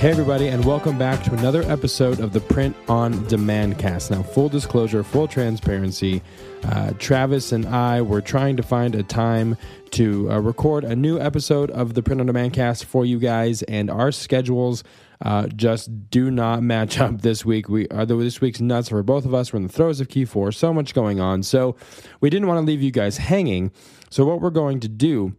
Hey, everybody, and welcome back to another episode of the Print on Demand cast. Now, full disclosure, full transparency, uh, Travis and I were trying to find a time to uh, record a new episode of the Print on Demand cast for you guys, and our schedules. Uh, just do not match up this week. We are this week's nuts for both of us. We're in the throes of Q4, so much going on. So we didn't want to leave you guys hanging. So what we're going to do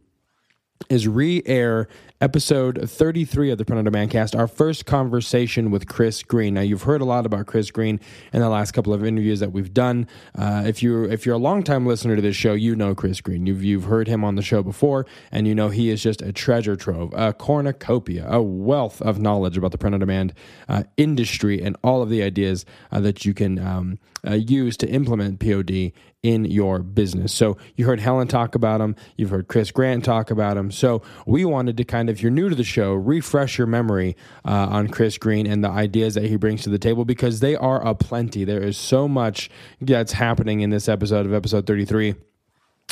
is re-air episode 33 of the Print on Demand cast, our first conversation with Chris Green. Now, you've heard a lot about Chris Green in the last couple of interviews that we've done. Uh, if you're if you're a longtime listener to this show, you know Chris Green. You've you've heard him on the show before, and you know he is just a treasure trove, a cornucopia, a wealth of knowledge about the print on demand uh, industry and all of the ideas uh, that you can um, uh, use to implement POD in your business. So you heard Helen talk about him, you've heard Chris Grant talk about him. So we wanted to kind of if you're new to the show, refresh your memory uh, on Chris Green and the ideas that he brings to the table because they are aplenty. There is so much that's happening in this episode of episode 33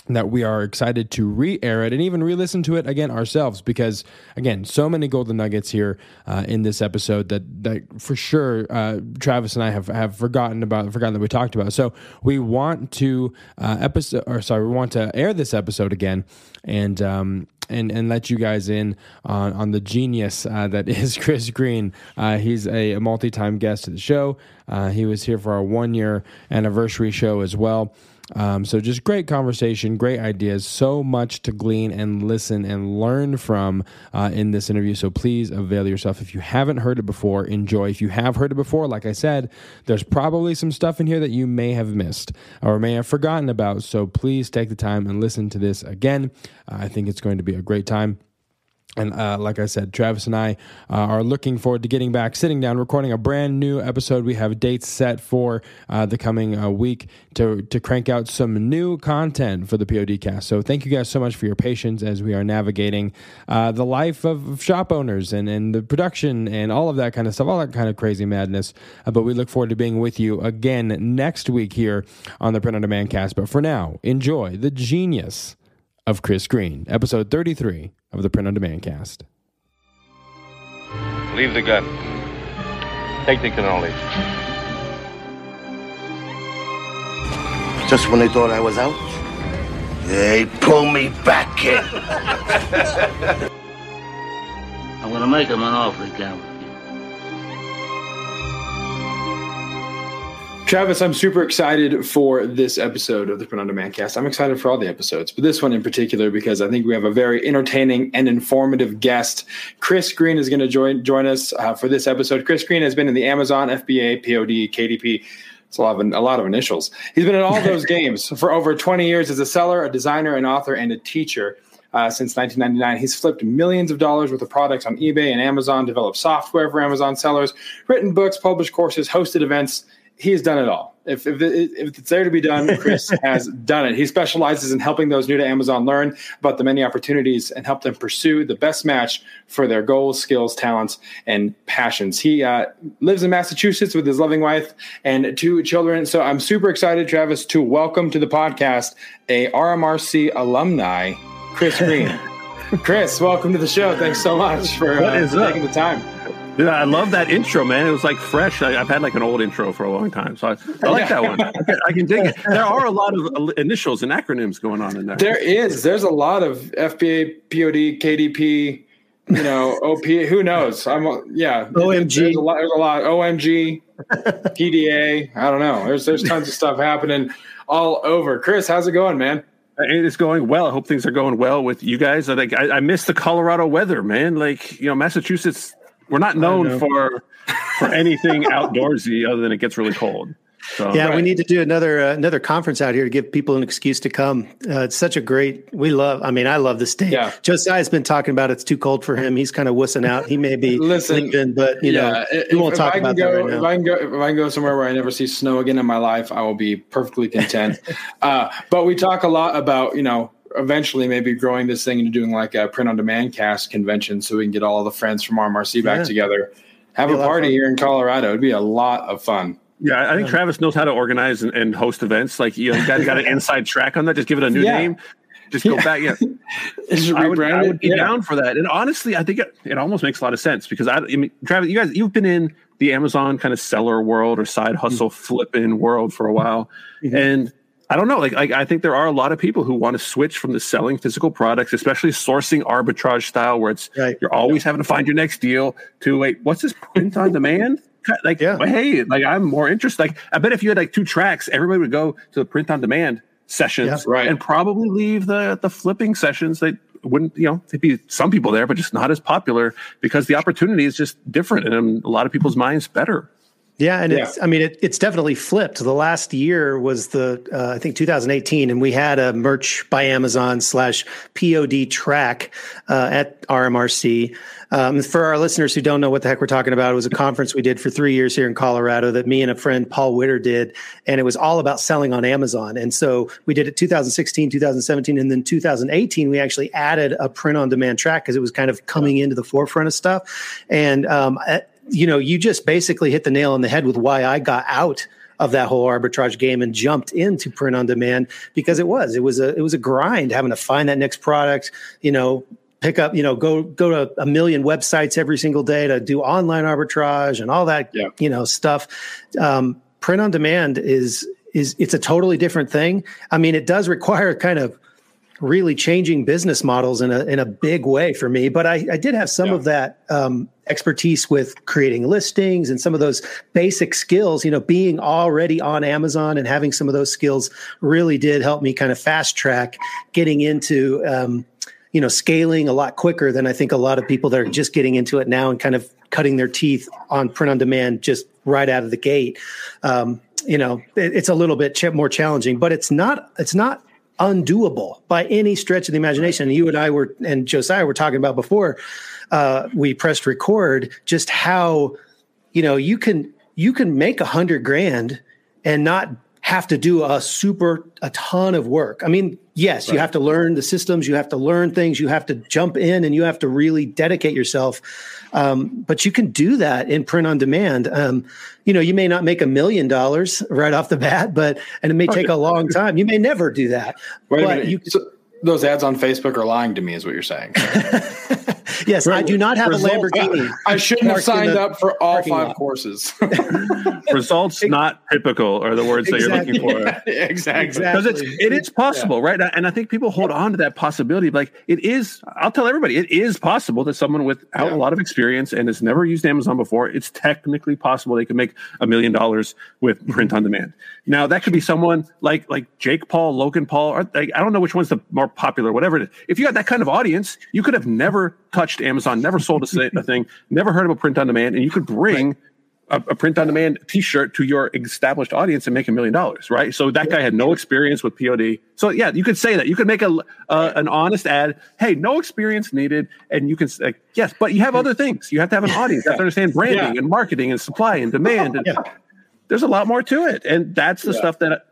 that we are excited to re-air it and even re-listen to it again ourselves because again so many golden nuggets here uh, in this episode that that for sure uh, Travis and I have have forgotten about forgotten that we talked about so we want to uh, episode or sorry we want to air this episode again and um, and and let you guys in on on the genius uh, that is Chris Green. Uh, he's a, a multi-time guest of the show. Uh, he was here for our one year anniversary show as well. Um, so just great conversation, great ideas, so much to glean and listen and learn from uh, in this interview. So please avail yourself. If you haven't heard it before, enjoy. If you have heard it before, like I said, there's probably some stuff in here that you may have missed or may have forgotten about. So please take the time and listen to this again. Uh, I think it's going to be a great time. And uh, like I said, Travis and I uh, are looking forward to getting back, sitting down, recording a brand new episode. We have dates set for uh, the coming uh, week to to crank out some new content for the PODcast. So thank you guys so much for your patience as we are navigating uh, the life of shop owners and, and the production and all of that kind of stuff, all that kind of crazy madness. Uh, but we look forward to being with you again next week here on the Print on Demand cast. But for now, enjoy the genius of Chris Green, episode 33 of the Print on Demand cast. Leave the gun. Take the cannoli. Just when they thought I was out, they pull me back in. I'm gonna make him an offer again. Travis, I'm super excited for this episode of the Print on Demand cast. I'm excited for all the episodes, but this one in particular because I think we have a very entertaining and informative guest. Chris Green is going to join join us uh, for this episode. Chris Green has been in the Amazon, FBA, POD, KDP. It's a lot of a lot of initials. He's been in all those games for over 20 years as a seller, a designer, an author, and a teacher. Uh, since 1999. He's flipped millions of dollars worth of products on eBay and Amazon, developed software for Amazon sellers, written books, published courses, hosted events, he has done it all. If, if, if it's there to be done, Chris has done it. He specializes in helping those new to Amazon learn about the many opportunities and help them pursue the best match for their goals, skills, talents, and passions. He uh, lives in Massachusetts with his loving wife and two children. So I'm super excited, Travis, to welcome to the podcast a RMRC alumni, Chris Green. Chris, welcome to the show. Thanks so much for, uh, for taking the time. Yeah, I love that intro, man. It was like fresh. I, have had like an old intro for a long time, so I, I like that one. I can, I can, dig it. There are a lot of initials and acronyms going on in there. There is. There's a lot of FBA, POD, KDP, you know, OP. Who knows? I'm yeah. OMG. There's a lot. There's a lot. OMG, PDA. I don't know. There's there's tons of stuff happening all over. Chris, how's it going, man? It is going well. I hope things are going well with you guys. I think I, I miss the Colorado weather, man. Like you know, Massachusetts we're not known for for anything outdoorsy other than it gets really cold. So, yeah, right. we need to do another uh, another conference out here to give people an excuse to come. Uh, it's such a great. We love. I mean, I love the state. Yeah. Josiah's been talking about it's too cold for him. He's kind of wussing out. He may be Listen, leaving, but you yeah, know, if, we won't talk about go, that right now. If I can go, if I can go somewhere where I never see snow again in my life, I will be perfectly content. uh, but we talk a lot about you know eventually maybe growing this thing into doing like a print on demand cast convention so we can get all the friends from RMRC back yeah. together. Have a party here in Colorado. It'd be a lot of fun. Yeah, I think Travis knows how to organize and, and host events. Like you, know, you got, got an inside track on that. Just give it a new yeah. name. Just go yeah. back. Yeah, I would, I would be yeah. down for that. And honestly, I think it, it, almost makes a lot of sense because I, I mean, Travis, you guys, you've been in the Amazon kind of seller world or side hustle mm-hmm. flipping world for a while, mm-hmm. and I don't know. Like, like, I think there are a lot of people who want to switch from the selling physical products, especially sourcing arbitrage style, where it's right. you're always having to find your next deal. To wait, what's this print on demand? Like, yeah. hey, like I'm more interested. Like, I bet if you had like two tracks, everybody would go to the print on demand sessions, yeah, right. and probably leave the the flipping sessions. They wouldn't, you know, there'd be some people there, but just not as popular because the opportunity is just different, and in a lot of people's minds, better. Yeah, and yeah. it's I mean it, it's definitely flipped. The last year was the uh, I think 2018, and we had a merch by Amazon slash POD track uh, at RMRC. Um, for our listeners who don't know what the heck we're talking about, it was a conference we did for three years here in Colorado that me and a friend Paul Witter did, and it was all about selling on Amazon. And so we did it 2016, 2017, and then 2018 we actually added a print on demand track because it was kind of coming into the forefront of stuff. And um, you know, you just basically hit the nail on the head with why I got out of that whole arbitrage game and jumped into print on demand because it was it was a it was a grind having to find that next product you know pick up you know go go to a million websites every single day to do online arbitrage and all that yeah. you know stuff um, print on demand is is it's a totally different thing i mean it does require kind of really changing business models in a in a big way for me. But I, I did have some yeah. of that um, expertise with creating listings and some of those basic skills. You know, being already on Amazon and having some of those skills really did help me kind of fast track getting into. Um, you know, scaling a lot quicker than I think a lot of people that are just getting into it now and kind of cutting their teeth on print on demand just right out of the gate. Um, you know, it, it's a little bit ch- more challenging, but it's not. It's not undoable by any stretch of the imagination. And you and I were, and Josiah were talking about before uh, we pressed record, just how you know you can you can make a hundred grand and not have to do a super a ton of work. I mean, yes, right. you have to learn the systems, you have to learn things, you have to jump in, and you have to really dedicate yourself. Um, but you can do that in print on demand. Um, you know, you may not make a million dollars right off the bat, but and it may take a long time. You may never do that. Wait but you. So those ads on Facebook are lying to me, is what you're saying. yes, I do not have Results, a Lamborghini. I shouldn't have signed up for all five lot. courses. Results not typical are the words exactly. that you're looking for. exactly. Because it's it is possible, yeah. right? And I think people hold on to that possibility. Like it is, I'll tell everybody, it is possible that someone without yeah. a lot of experience and has never used Amazon before, it's technically possible they could make a million dollars with print on demand. Now that could be someone like like Jake Paul, Logan Paul, or like, I don't know which one's the more popular, whatever it is. If you had that kind of audience, you could have never touched Amazon, never sold a, a thing, never heard of a print on demand, and you could bring a, a print on demand T-shirt to your established audience and make a million dollars, right? So that guy had no experience with POD. So yeah, you could say that. You could make a uh, an honest ad. Hey, no experience needed, and you can say yes, but you have other things. You have to have an audience. You have to understand branding yeah. and marketing and supply and demand. And yeah. There's a lot more to it, and that's the yeah. stuff that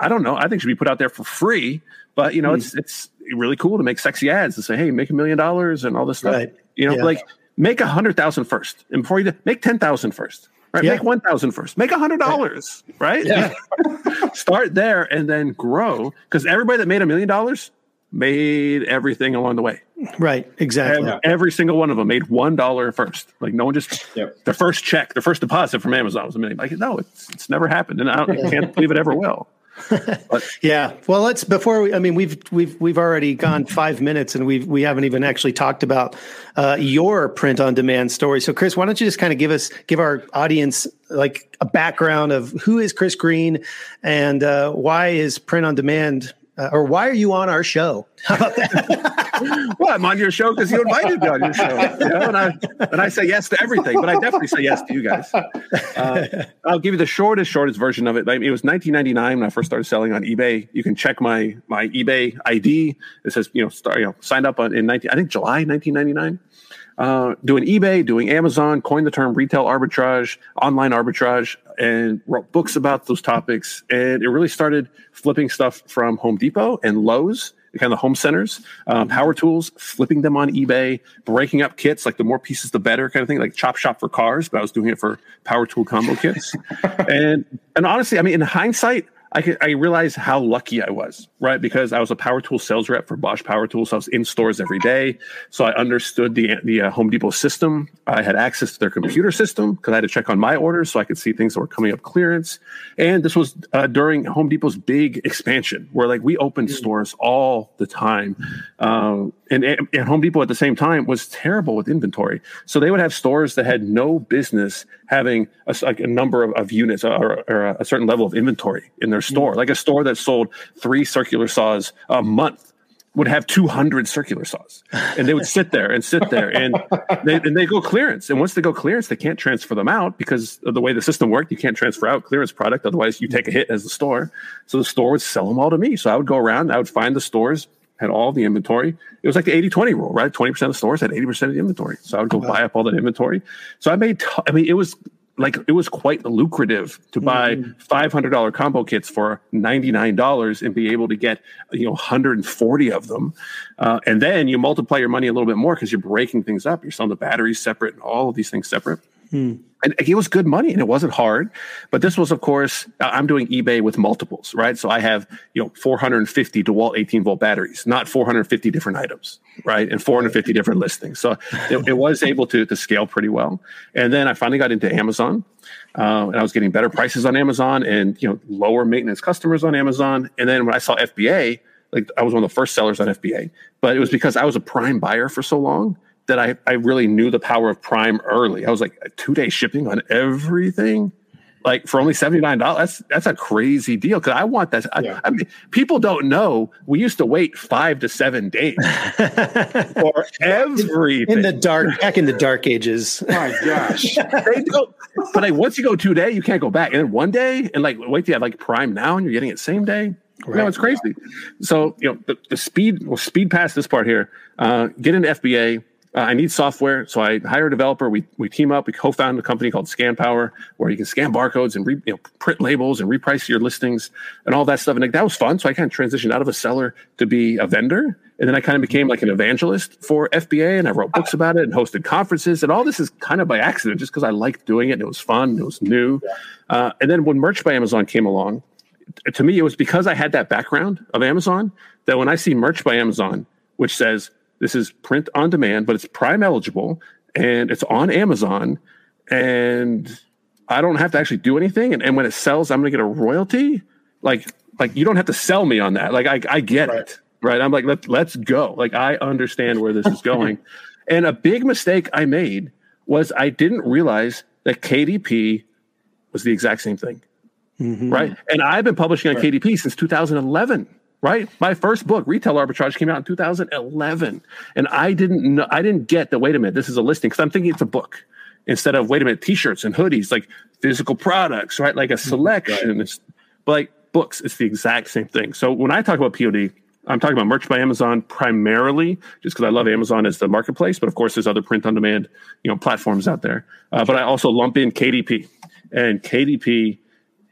I don't know. I think should be put out there for free. But you know, mm. it's it's really cool to make sexy ads and say, "Hey, make a million dollars" and all this stuff. Right. You know, yeah. like make a hundred thousand first, and before you do, make ten thousand first. Right, yeah. make one thousand first. Make a hundred dollars. Right. Yeah. Start there and then grow because everybody that made a million dollars made everything along the way. Right. Exactly. Every, every single one of them made one dollar first. Like no one just yep. their first check, their first deposit from Amazon was a million. Like no, it's it's never happened, and I, I can't believe it ever will. yeah. Well, let's before we. I mean, we've we've we've already gone five minutes, and we've we haven't even actually talked about uh, your print on demand story. So, Chris, why don't you just kind of give us give our audience like a background of who is Chris Green and uh, why is print on demand Uh, or why are you on our show? Well, I'm on your show because you invited me on your show. You know, and I and I say yes to everything, but I definitely say yes to you guys. Uh, I'll give you the shortest, shortest version of it. It was 1999 when I first started selling on eBay. You can check my my eBay ID. It says you know start you know signed up on in 19 I think July 1999 uh, doing eBay, doing Amazon, coined the term retail arbitrage, online arbitrage, and wrote books about those topics. And it really started flipping stuff from Home Depot and Lowe's, kind of home centers, um, power tools, flipping them on eBay, breaking up kits, like the more pieces, the better kind of thing, like chop shop for cars. But I was doing it for power tool combo kits. and and honestly, I mean, in hindsight, I could, I realized how lucky I was, right? Because I was a power tool sales rep for Bosch Power Tools. So I was in stores every day. So I understood the the uh, Home Depot system. I had access to their computer system because I had to check on my orders so I could see things that were coming up clearance. And this was uh, during Home Depot's big expansion, where like we opened stores all the time. Um, and, and Home Depot at the same time was terrible with inventory. So they would have stores that had no business having a, like a number of, of units or, or, a certain level of inventory in their store. Mm. Like a store that sold three circular saws a month would have 200 circular saws and they would sit there and sit there and they, and they go clearance. And once they go clearance, they can't transfer them out because of the way the system worked. You can't transfer out clearance product. Otherwise you take a hit as the store. So the store would sell them all to me. So I would go around, I would find the stores had all the inventory. It was like the 80 20 rule, right? 20% of stores had 80% of the inventory. So I would go wow. buy up all that inventory. So I made, t- I mean, it was like, it was quite lucrative to buy mm-hmm. $500 combo kits for $99 and be able to get, you know, 140 of them. Uh, and then you multiply your money a little bit more because you're breaking things up. You're selling the batteries separate and all of these things separate. Hmm. And it was good money and it wasn't hard. But this was, of course, I'm doing eBay with multiples, right? So I have, you know, 450 DeWalt 18 volt batteries, not 450 different items, right? And 450 different listings. So it, it was able to, to scale pretty well. And then I finally got into Amazon. Uh, and I was getting better prices on Amazon and, you know, lower maintenance customers on Amazon. And then when I saw FBA, like I was one of the first sellers on FBA, but it was because I was a prime buyer for so long that I, I really knew the power of Prime early. I was like two day shipping on everything, like for only seventy nine dollars. That's that's a crazy deal because I want that. Yeah. I, I, mean, people don't know we used to wait five to seven days for everything in the dark back in the dark ages. My gosh, they don't. But like once you go two day, you can't go back. And then one day, and like wait till you have like Prime now, and you're getting it same day. Right. No, it's crazy. So you know the, the speed. We'll speed past this part here. Uh, get into FBA uh, I need software, so I hire a developer. We we team up. We co-found a company called ScanPower, where you can scan barcodes and re, you know, print labels and reprice your listings and all that stuff. And like, that was fun. So I kind of transitioned out of a seller to be a vendor, and then I kind of became like an evangelist for FBA, and I wrote books about it and hosted conferences. And all this is kind of by accident, just because I liked doing it. And it was fun. And it was new. Uh, and then when Merch by Amazon came along, to me, it was because I had that background of Amazon that when I see Merch by Amazon, which says this is print on demand, but it's Prime eligible and it's on Amazon. And I don't have to actually do anything. And, and when it sells, I'm going to get a royalty. Like, like you don't have to sell me on that. Like, I, I get right. it. Right. I'm like, let, let's go. Like, I understand where this is going. and a big mistake I made was I didn't realize that KDP was the exact same thing. Mm-hmm. Right. And I've been publishing on right. KDP since 2011 right? My first book, Retail Arbitrage, came out in 2011, and I didn't know, I didn't get the wait a minute, this is a listing because I'm thinking it's a book instead of wait a minute, t-shirts and hoodies, like physical products, right? Like a mm-hmm. selection. Right. But like books, it's the exact same thing. So when I talk about POD, I'm talking about merch by Amazon primarily, just because I love Amazon as the marketplace. But of course, there's other print on demand, you know, platforms out there. Uh, but I also lump in KDP and KDP.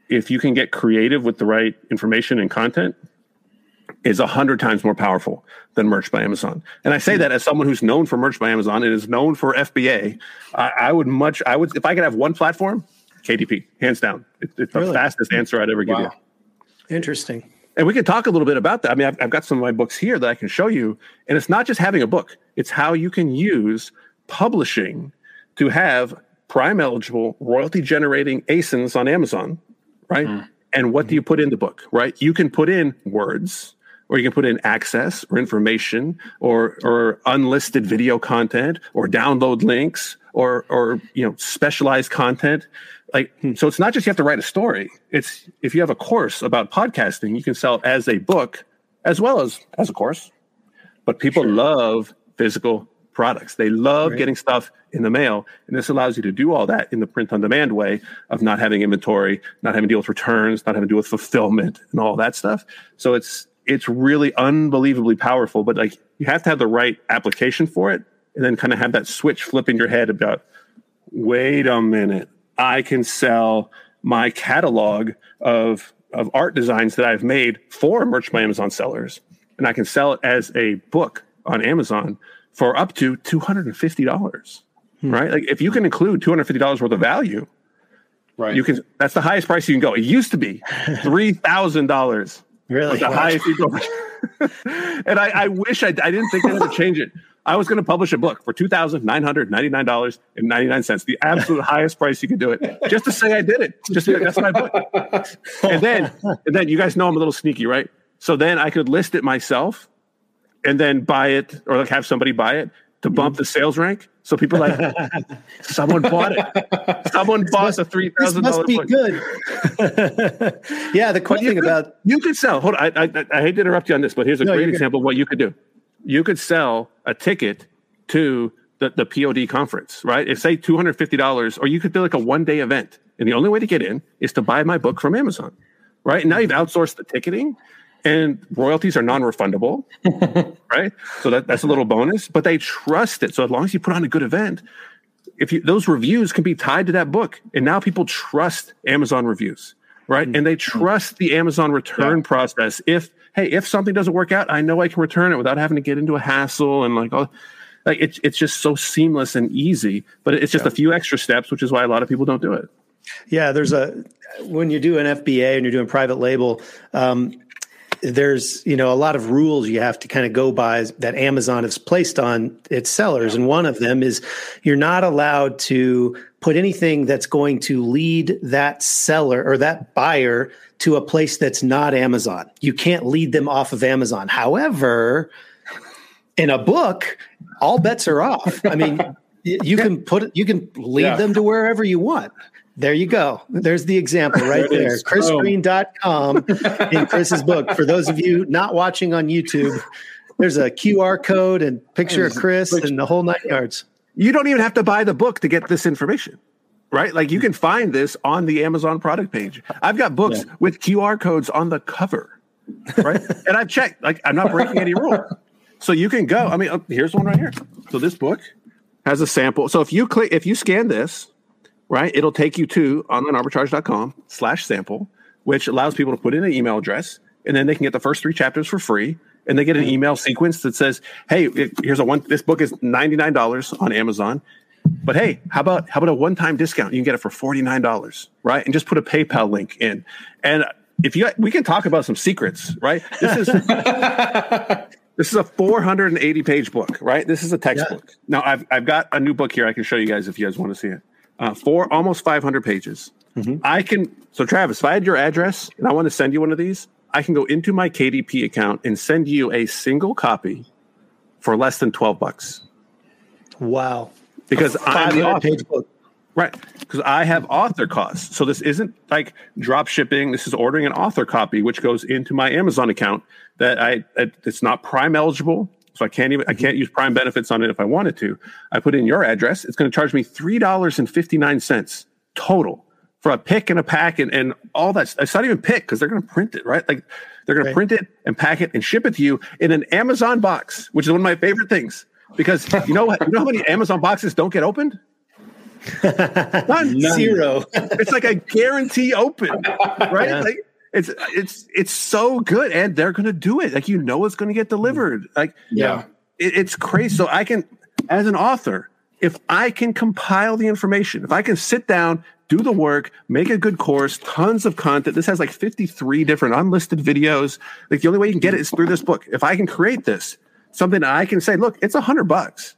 If you can get creative with the right information and content, is a hundred times more powerful than merch by Amazon. And I say hmm. that as someone who's known for merch by Amazon and is known for FBA. I, I would much, I would, if I could have one platform, KDP, hands down. It, it's the fastest answer I'd ever give wow. you. Interesting. And we can talk a little bit about that. I mean, I've, I've got some of my books here that I can show you. And it's not just having a book, it's how you can use publishing to have prime eligible royalty generating ASINs on Amazon, right? Mm. And what do you put in the book, right? You can put in words, or you can put in access or information or or unlisted video content or download links or or you know specialized content like so it's not just you have to write a story it's if you have a course about podcasting you can sell it as a book as well as as a course. But people love physical products. They love Right. getting stuff in the mail, and this allows you to do all that in the print on demand way of not having inventory, not having to deal with returns, not having to deal with fulfillment and all that stuff. So it's it's really unbelievably powerful, but like you have to have the right application for it and then kind of have that switch flip in your head about wait a minute, I can sell my catalog of of art designs that I've made for Merch by Amazon sellers, and I can sell it as a book on Amazon for up to two hundred and fifty dollars. Hmm. Right? Like if you can include two hundred fifty dollars worth of value, Right. you can. That's the highest price you can go. It used to be three thousand dollars Really? the highest you go. and I, I wish I, I didn't think they would change it. I was going to publish a book for two thousand nine hundred ninety nine dollars and ninety nine cents, the absolute highest price you could do it, just to say I did it. Just to, that's my book. And then, and then you guys know I'm a little sneaky, right? So then I could list it myself, and then buy it, or like have somebody buy it to bump the sales rank. So people like, someone bought it. Someone bought the three thousand This must be good. yeah, the cool thing could- about you could sell. Hold on, I, I, I hate to interrupt you on this, but here's a No, great you're good. example of what you could do. You could sell a ticket to the, the POD conference, right? If say two hundred fifty dollars, or you could do like a one day event, and the only way to get in is to buy my book from Amazon, right? And now you've outsourced the ticketing, and royalties are non refundable, right? So that, that's a little bonus, but they trust it. So as long as you put on a good event, if you, those reviews can be tied to that book. And now people trust amazon reviews right? And they trust the amazon return process. If hey if something doesn't work out i know i can return it without having to get into a hassle and like all like it's, it's just so seamless and easy but it's just a few extra steps which is why a lot of people don't do it. Yeah, there's a when you do an FBA and you're doing private label, um, there's you know a lot of rules you have to kind of go by that Amazon has placed on its sellers, and one of them is you're not allowed to put anything that's going to lead that seller or that buyer to a place that's not Amazon. You can't lead them off of Amazon. However, in a book, all bets are off. I mean, you can put you can lead Yeah. them to wherever you want. There you go. There's the example right There there. is. ChrisGreen.com in oh. Chris's book. For those of you not watching on YouTube, there's a QR code and picture of Chris and the whole nine yards. you don't even have to buy the book to get this information right like you can find this on the amazon product page i've got books with qr codes on the cover right and i've checked like i'm not breaking any rule so you can go i mean oh, here's one right here so this book has a sample so if you click if you scan this right? It'll take you to onlinearbitrage.com slash sample which allows people to put in an email address and then they can get the first three chapters for free and they get an email sequence that says hey here's a one this book is $99 on amazon but hey how about how about a one-time discount? You can get it for $49 right? And just put a paypal link in. And if you we can talk about some secrets right? This is this is a 480 page book right? This is a textbook. Now I've, I've got a new book here i can show you guys if you guys want to see it uh, four almost 500 pages i can so travis if i had your address and i want to send you one of these i can go into my kdp account and send you a single copy for less than 12 bucks Wow. because i'm the author. page book. Right. Because I have author costs. So this isn't like drop shipping. This is ordering an author copy, which goes into my Amazon account that I, it- it's not prime eligible. So I can't even, I can't use prime benefits on it if I wanted to. I put in your address. It's going to charge me $3.59 total for a pick and a pack and, and all that. It's not even pick because they're going to print it, right? Like they're going Right. to print it and pack it and ship it to you in an Amazon box, which is one of my favorite things because you know? You know how many Amazon boxes don't get opened? None. Zero. it's like a guarantee open, right? Yeah. Like it's it's it's so good, and they're gonna do it. Like you know, it's gonna get delivered. Like Yeah. it, it's crazy. So I can, as an author, if I can compile the information, if I can sit down, do the work, make a good course, tons of content. This has like 53 different unlisted videos. Like the only way you can get it is through this book. If I can create this, something I can say, look, it's a hundred bucks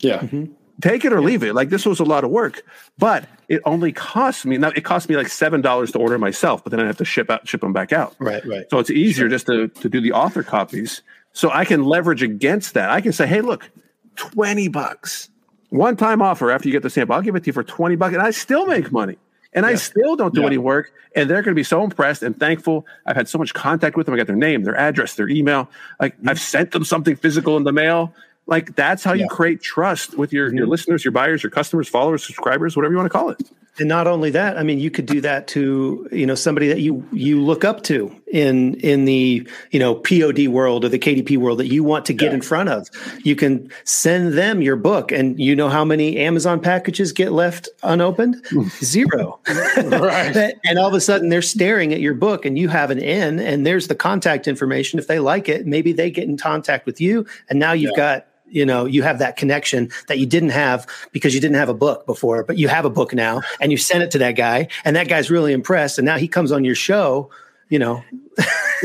Yeah. Mm-hmm. Take it or leave it. Like this was a lot of work, but it only cost me. Now it cost me like seven dollars to order myself, but then I have to ship out, ship them back out. Right, right. So it's easier just to to do the author copies. So I can leverage against that. I can say, hey, look, twenty bucks, one time offer after you get the sample. I'll give it to you for twenty bucks, and I still make money And I still don't do Yeah. any work. And they're going to be so impressed and thankful. I've had so much contact with them. I got their name, their address, their email. Like mm-hmm. I've sent them something physical in the mail. Like that's how you create trust with your, your listeners, your buyers, your customers, followers, subscribers, whatever you want to call it. And not only that, I mean, you could do that to you know somebody that you you look up to in in the you know POD world or the KDP world that you want to get Yeah. in front of. You can send them your book, and you know how many Amazon packages get left unopened? Zero. Right. and all of a sudden they're staring at your book, and you have an in, and there's the contact information. If they like it, maybe they get in contact with you, and now you've Yeah. got you know you have that connection that you didn't have because you didn't have a book before but you have a book now and you send it to that guy and that guy's really impressed and now he comes on your show you know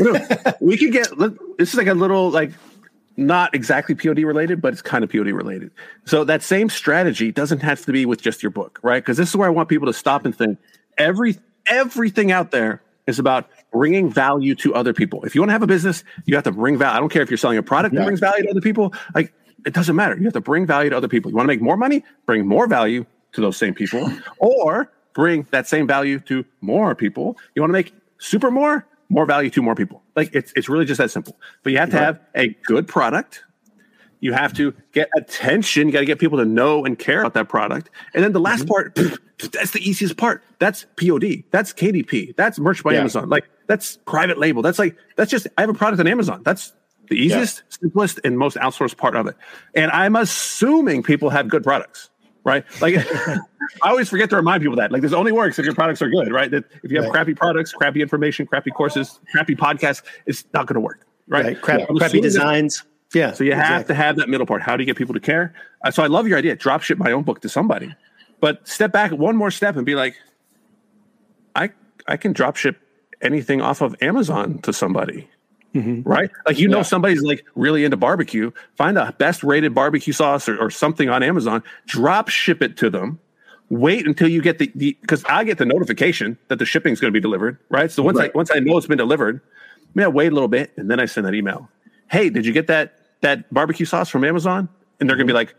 we could get this is like a little like not exactly POD related, but it's kind of POD related. So that same strategy doesn't have to be with just your book, right? Because this is where I want people to stop and think. Every everything out there is about bringing value to other people. If you want to have a business, you have to bring value. I don't care if you're selling a product that Yeah. brings value to other people. Like it doesn't matter. You have to bring value to other people. You want to make more money, bring more value to those same people, or bring that same value to more people. You want to make super more, more value to more people. Like it's it's really just that simple. But you have to have a good product. You have to get attention. You got to get people to know and care about that product. And then the last mm-hmm. part, that's the easiest part. That's POD. That's KDP. That's merch by Yeah. Amazon. Like that's private label. That's like that's just I have a product on Amazon. That's the easiest, simplest, and most outsourced part of it. And I'm assuming people have good products, right? Like I always forget to remind people that. Like this only works if your products are good, right? That if you have Right. crappy products, crappy information, crappy courses, crappy podcasts, it's not going to work, right? right crap, I'm crappy designs yeah so you have to have that middle part. How do you get people to care? Uh, so I love your idea. Drop ship my own book to somebody, but step back one more step and be like, I I can drop ship anything off of Amazon to somebody. Mm-hmm. Right? Like you know somebody's like really into barbecue, find the best rated barbecue sauce or, or something on Amazon, drop ship it to them. Wait until you get the because I get the notification that the shipping is going to be delivered, right? So once I once I know it's been delivered, I mean, I wait a little bit and then I send that email. Hey, did you get that that barbecue sauce from Amazon? And they're gonna be mm-hmm. like,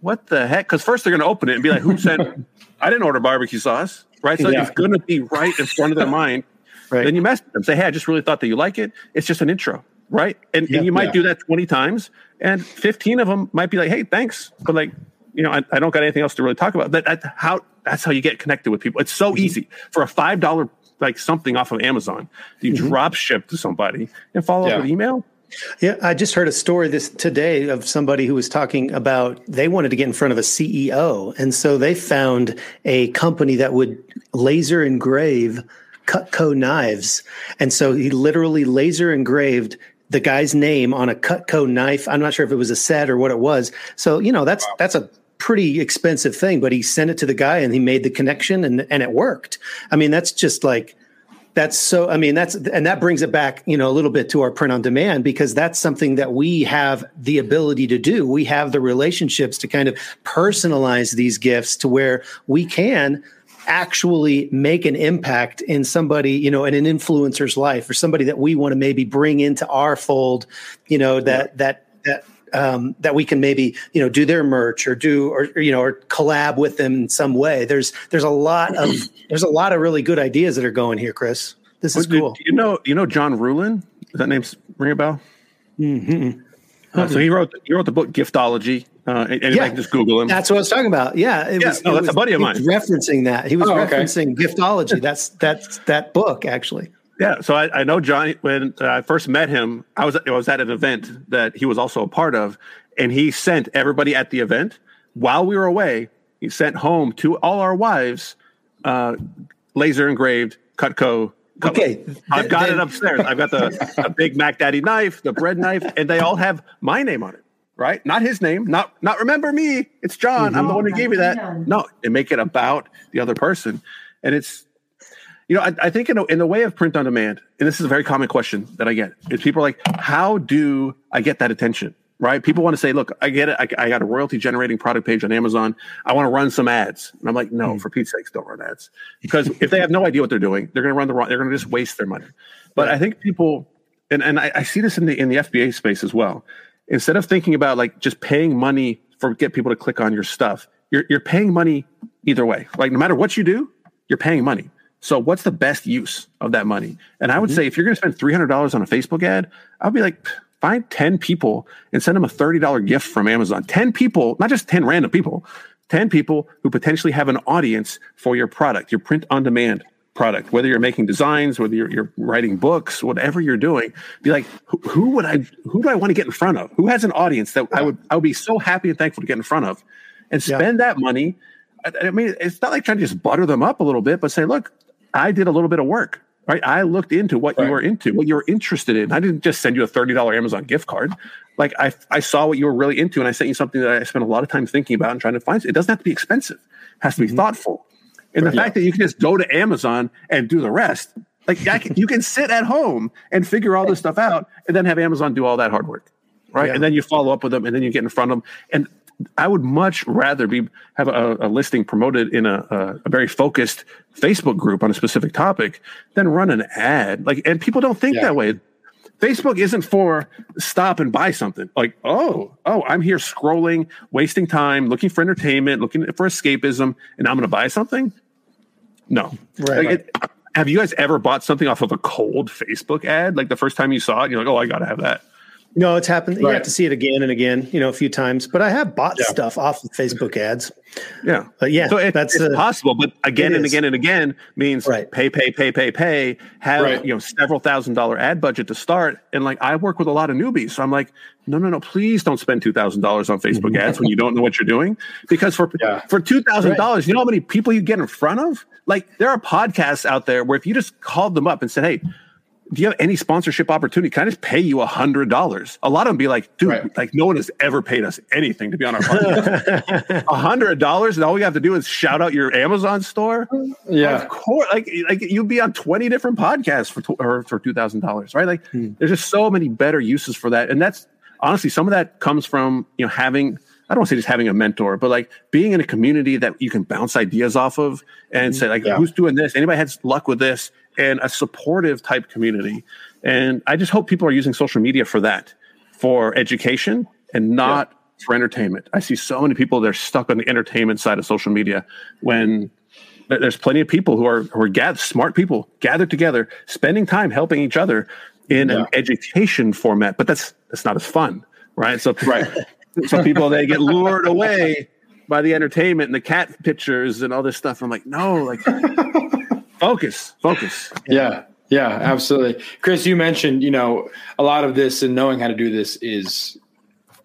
what the heck? Because first they're gonna open it and be like, who sent? I didn't order barbecue sauce, right? So Yeah. it's gonna be right in front of their mind. Right. Then you message them, say, hey, I just really thought that you like it. It's just an intro, right? And, and you might Yeah. do that 20 times, and 15 of them might be like, hey, thanks, but like, you know, I, I don't got anything else to really talk about. That, that how that's how you get connected with people. It's so Mm-hmm. easy for a five dollar like something off of Amazon. You drop ship to somebody and follow Mm-hmm. Yeah. up with email. Yeah, I just heard a story this today of somebody who was talking about they wanted to get in front of a CEO, and so they found a company that would laser engrave Cutco knives, and so he literally laser engraved the guy's name on a Cutco knife. I'm not sure if it was a set or what it was. So you know that's that's a pretty expensive thing, but he sent it to the guy and he made the connection and and it worked. I mean, that's just like that's so i mean that's and that brings it back you know a little bit to our print on demand because that's something that we have the ability to do we have the relationships to kind of personalize these gifts to where we can actually make an impact in somebody you know in an influencer's life or somebody that we want to maybe bring into our fold you know that that that um, that we can maybe you know do their merch or do or, or, you know or collab with them in some way. There's there's a lot of there's a lot of really good ideas that are going here, Chris. This is Do- cool. you know you know John Ruhlin? Does that name ring a bell? Mm-hmm. Uh, so he wrote he wrote the book Giftology. Uh, and, and Yeah. can just Google him. That's what I was talking about. Yeah, it Yeah, was, no, that's a buddy of he mine. was referencing that. He was Oh, okay. referencing giftology. That's that's that book actually. Yeah, so I, I know John. When I first met him, I was I was at an event that he was also a part of, and he sent everybody at the event while we were away. He sent home to all our wives uh, laser engraved Cutco. Okay, I've got then- it upstairs. I've got the a Big Mac Daddy knife, the bread knife, and they all have my name on it. Right, not his name. Not not remember me. It's John. I'm the one who gave you that. No, and make it about the other person, and it's you know, I, I think in, a, in the way of print on demand, and this is a very common question that I get, is people are like, how do I get that attention? Right? People want to say, look, I get it. I, I got a royalty generating product page on Amazon. I want to run some ads. And I'm like, no, hmm. for Pete's sakes, don't run ads. Because if they have no idea what they're doing, they're going to run the wrong, they're going to just waste their money. But I think people, and, and I, I see this in the, in the FBA space as well. Instead of thinking about like just paying money for get people to click on your stuff, you're, you're paying money either way. Like no matter what you do, you're paying money. So what's the best use of that money? And I would mm-hmm. say if you're going to spend $300 on a Facebook ad, I'd be like, find 10 people and send them a $30 gift from Amazon. 10 people, not just 10 random people, 10 people who potentially have an audience for your product, your print on demand product, whether you're making designs, whether you're, you're writing books, whatever you're doing, be like, who, who, would I, who do I want to get in front of? Who has an audience that I would, I would be so happy and thankful to get in front of and spend yeah. that money. I, I mean, it's not like trying to just butter them up a little bit, but say, look, I did a little bit of work right? I looked into what right. you were into, what you were interested in. I didn't just send you a $30 Amazon gift card. Like I, I saw what you were really into and I sent you something that I spent a lot of time thinking about and trying to find. It doesn't have to be expensive. It has to be mm-hmm. thoughtful. And the fact that you can just go to Amazon and do the rest, like can, you can sit at home and figure all this stuff out and then have Amazon do all that hard work. Right. Yeah. And then you follow up with them and then you get in front of them. And I would much rather be have a, a listing promoted in a, a, a, very focused Facebook group on a specific topic than run an ad. Like, and people don't think yeah. that way. Facebook isn't for stop and buy something. Like, oh, oh, I'm here scrolling, wasting time, looking for entertainment, looking for escapism, and I'm going to buy something. No, right. Like it, have you guys ever bought something off of a cold Facebook ad? Like the first time you saw it, you're like, oh, I got to have that. No, it's happened. Right. You have to see it again and again, you know, a few times. But I have bought yeah. stuff off of Facebook ads. Yeah, but yeah, so it, that's it's uh, possible. But again and again and again means right. pay, pay, pay, pay, pay. Have right. you know several thousand dollar ad budget to start. And like I work with a lot of newbies, so I'm like, no, no, no, please don't spend two thousand dollars on Facebook ads when you don't know what you're doing. Because for yeah. for two thousand dollars, you know how many people you get in front of? Like there are podcasts out there where if you just called them up and said, hey do you have any sponsorship opportunity? Can I just pay you a hundred dollars? A lot of them be like, dude, right. like no one has ever paid us anything to be on our podcast. A hundred dollars, and all we have to do is shout out your Amazon store. Yeah, of course. Like, like you'd be on twenty different podcasts for or for two thousand dollars, right? Like, hmm. there's just so many better uses for that, and that's honestly some of that comes from you know having. I don't want to say just having a mentor, but like being in a community that you can bounce ideas off of and mm-hmm. say like, yeah. who's doing this? Anybody had luck with this? And a supportive type community. And I just hope people are using social media for that, for education and not yeah. for entertainment. I see so many people that are stuck on the entertainment side of social media when there's plenty of people who are who are gathered, smart people gathered together, spending time helping each other in yeah. an education format. But that's that's not as fun, right? So right. so people they get lured away by the entertainment and the cat pictures and all this stuff. I'm like, no, like focus, focus. Yeah. Yeah, absolutely. Chris, you mentioned, you know, a lot of this and knowing how to do this is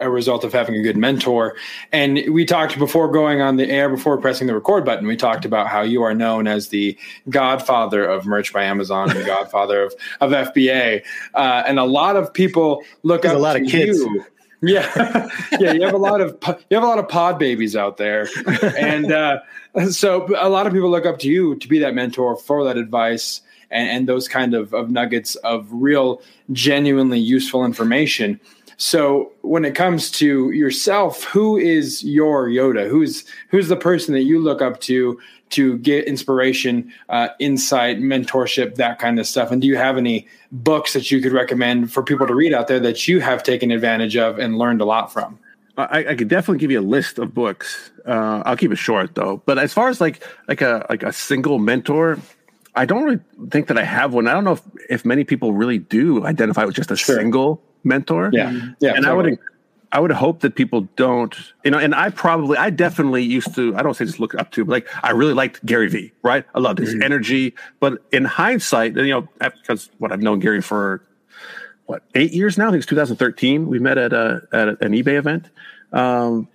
a result of having a good mentor. And we talked before going on the air, before pressing the record button, we talked about how you are known as the godfather of merch by Amazon and the godfather of, of FBA. Uh, and a lot of people look There's up a lot of kids. You. Yeah, yeah. You have a lot of you have a lot of pod babies out there, and uh, so a lot of people look up to you to be that mentor for that advice and, and those kind of, of nuggets of real, genuinely useful information. So when it comes to yourself, who is your Yoda? Who's who's the person that you look up to to get inspiration, uh, insight, mentorship, that kind of stuff? And do you have any books that you could recommend for people to read out there that you have taken advantage of and learned a lot from? I, I could definitely give you a list of books. Uh, I'll keep it short though. But as far as like like a like a single mentor, I don't really think that I have one. I don't know if, if many people really do identify with just a sure. single mentor. Yeah, yeah. And totally. I would I would hope that people don't, you know, and I probably, I definitely used to, I don't say just look up to, but like, I really liked Gary Vee, right? I loved his mm-hmm. energy. But in hindsight, you know, because what I've known Gary for what eight years now. I think it's 2013. We met at a at an eBay event. Um,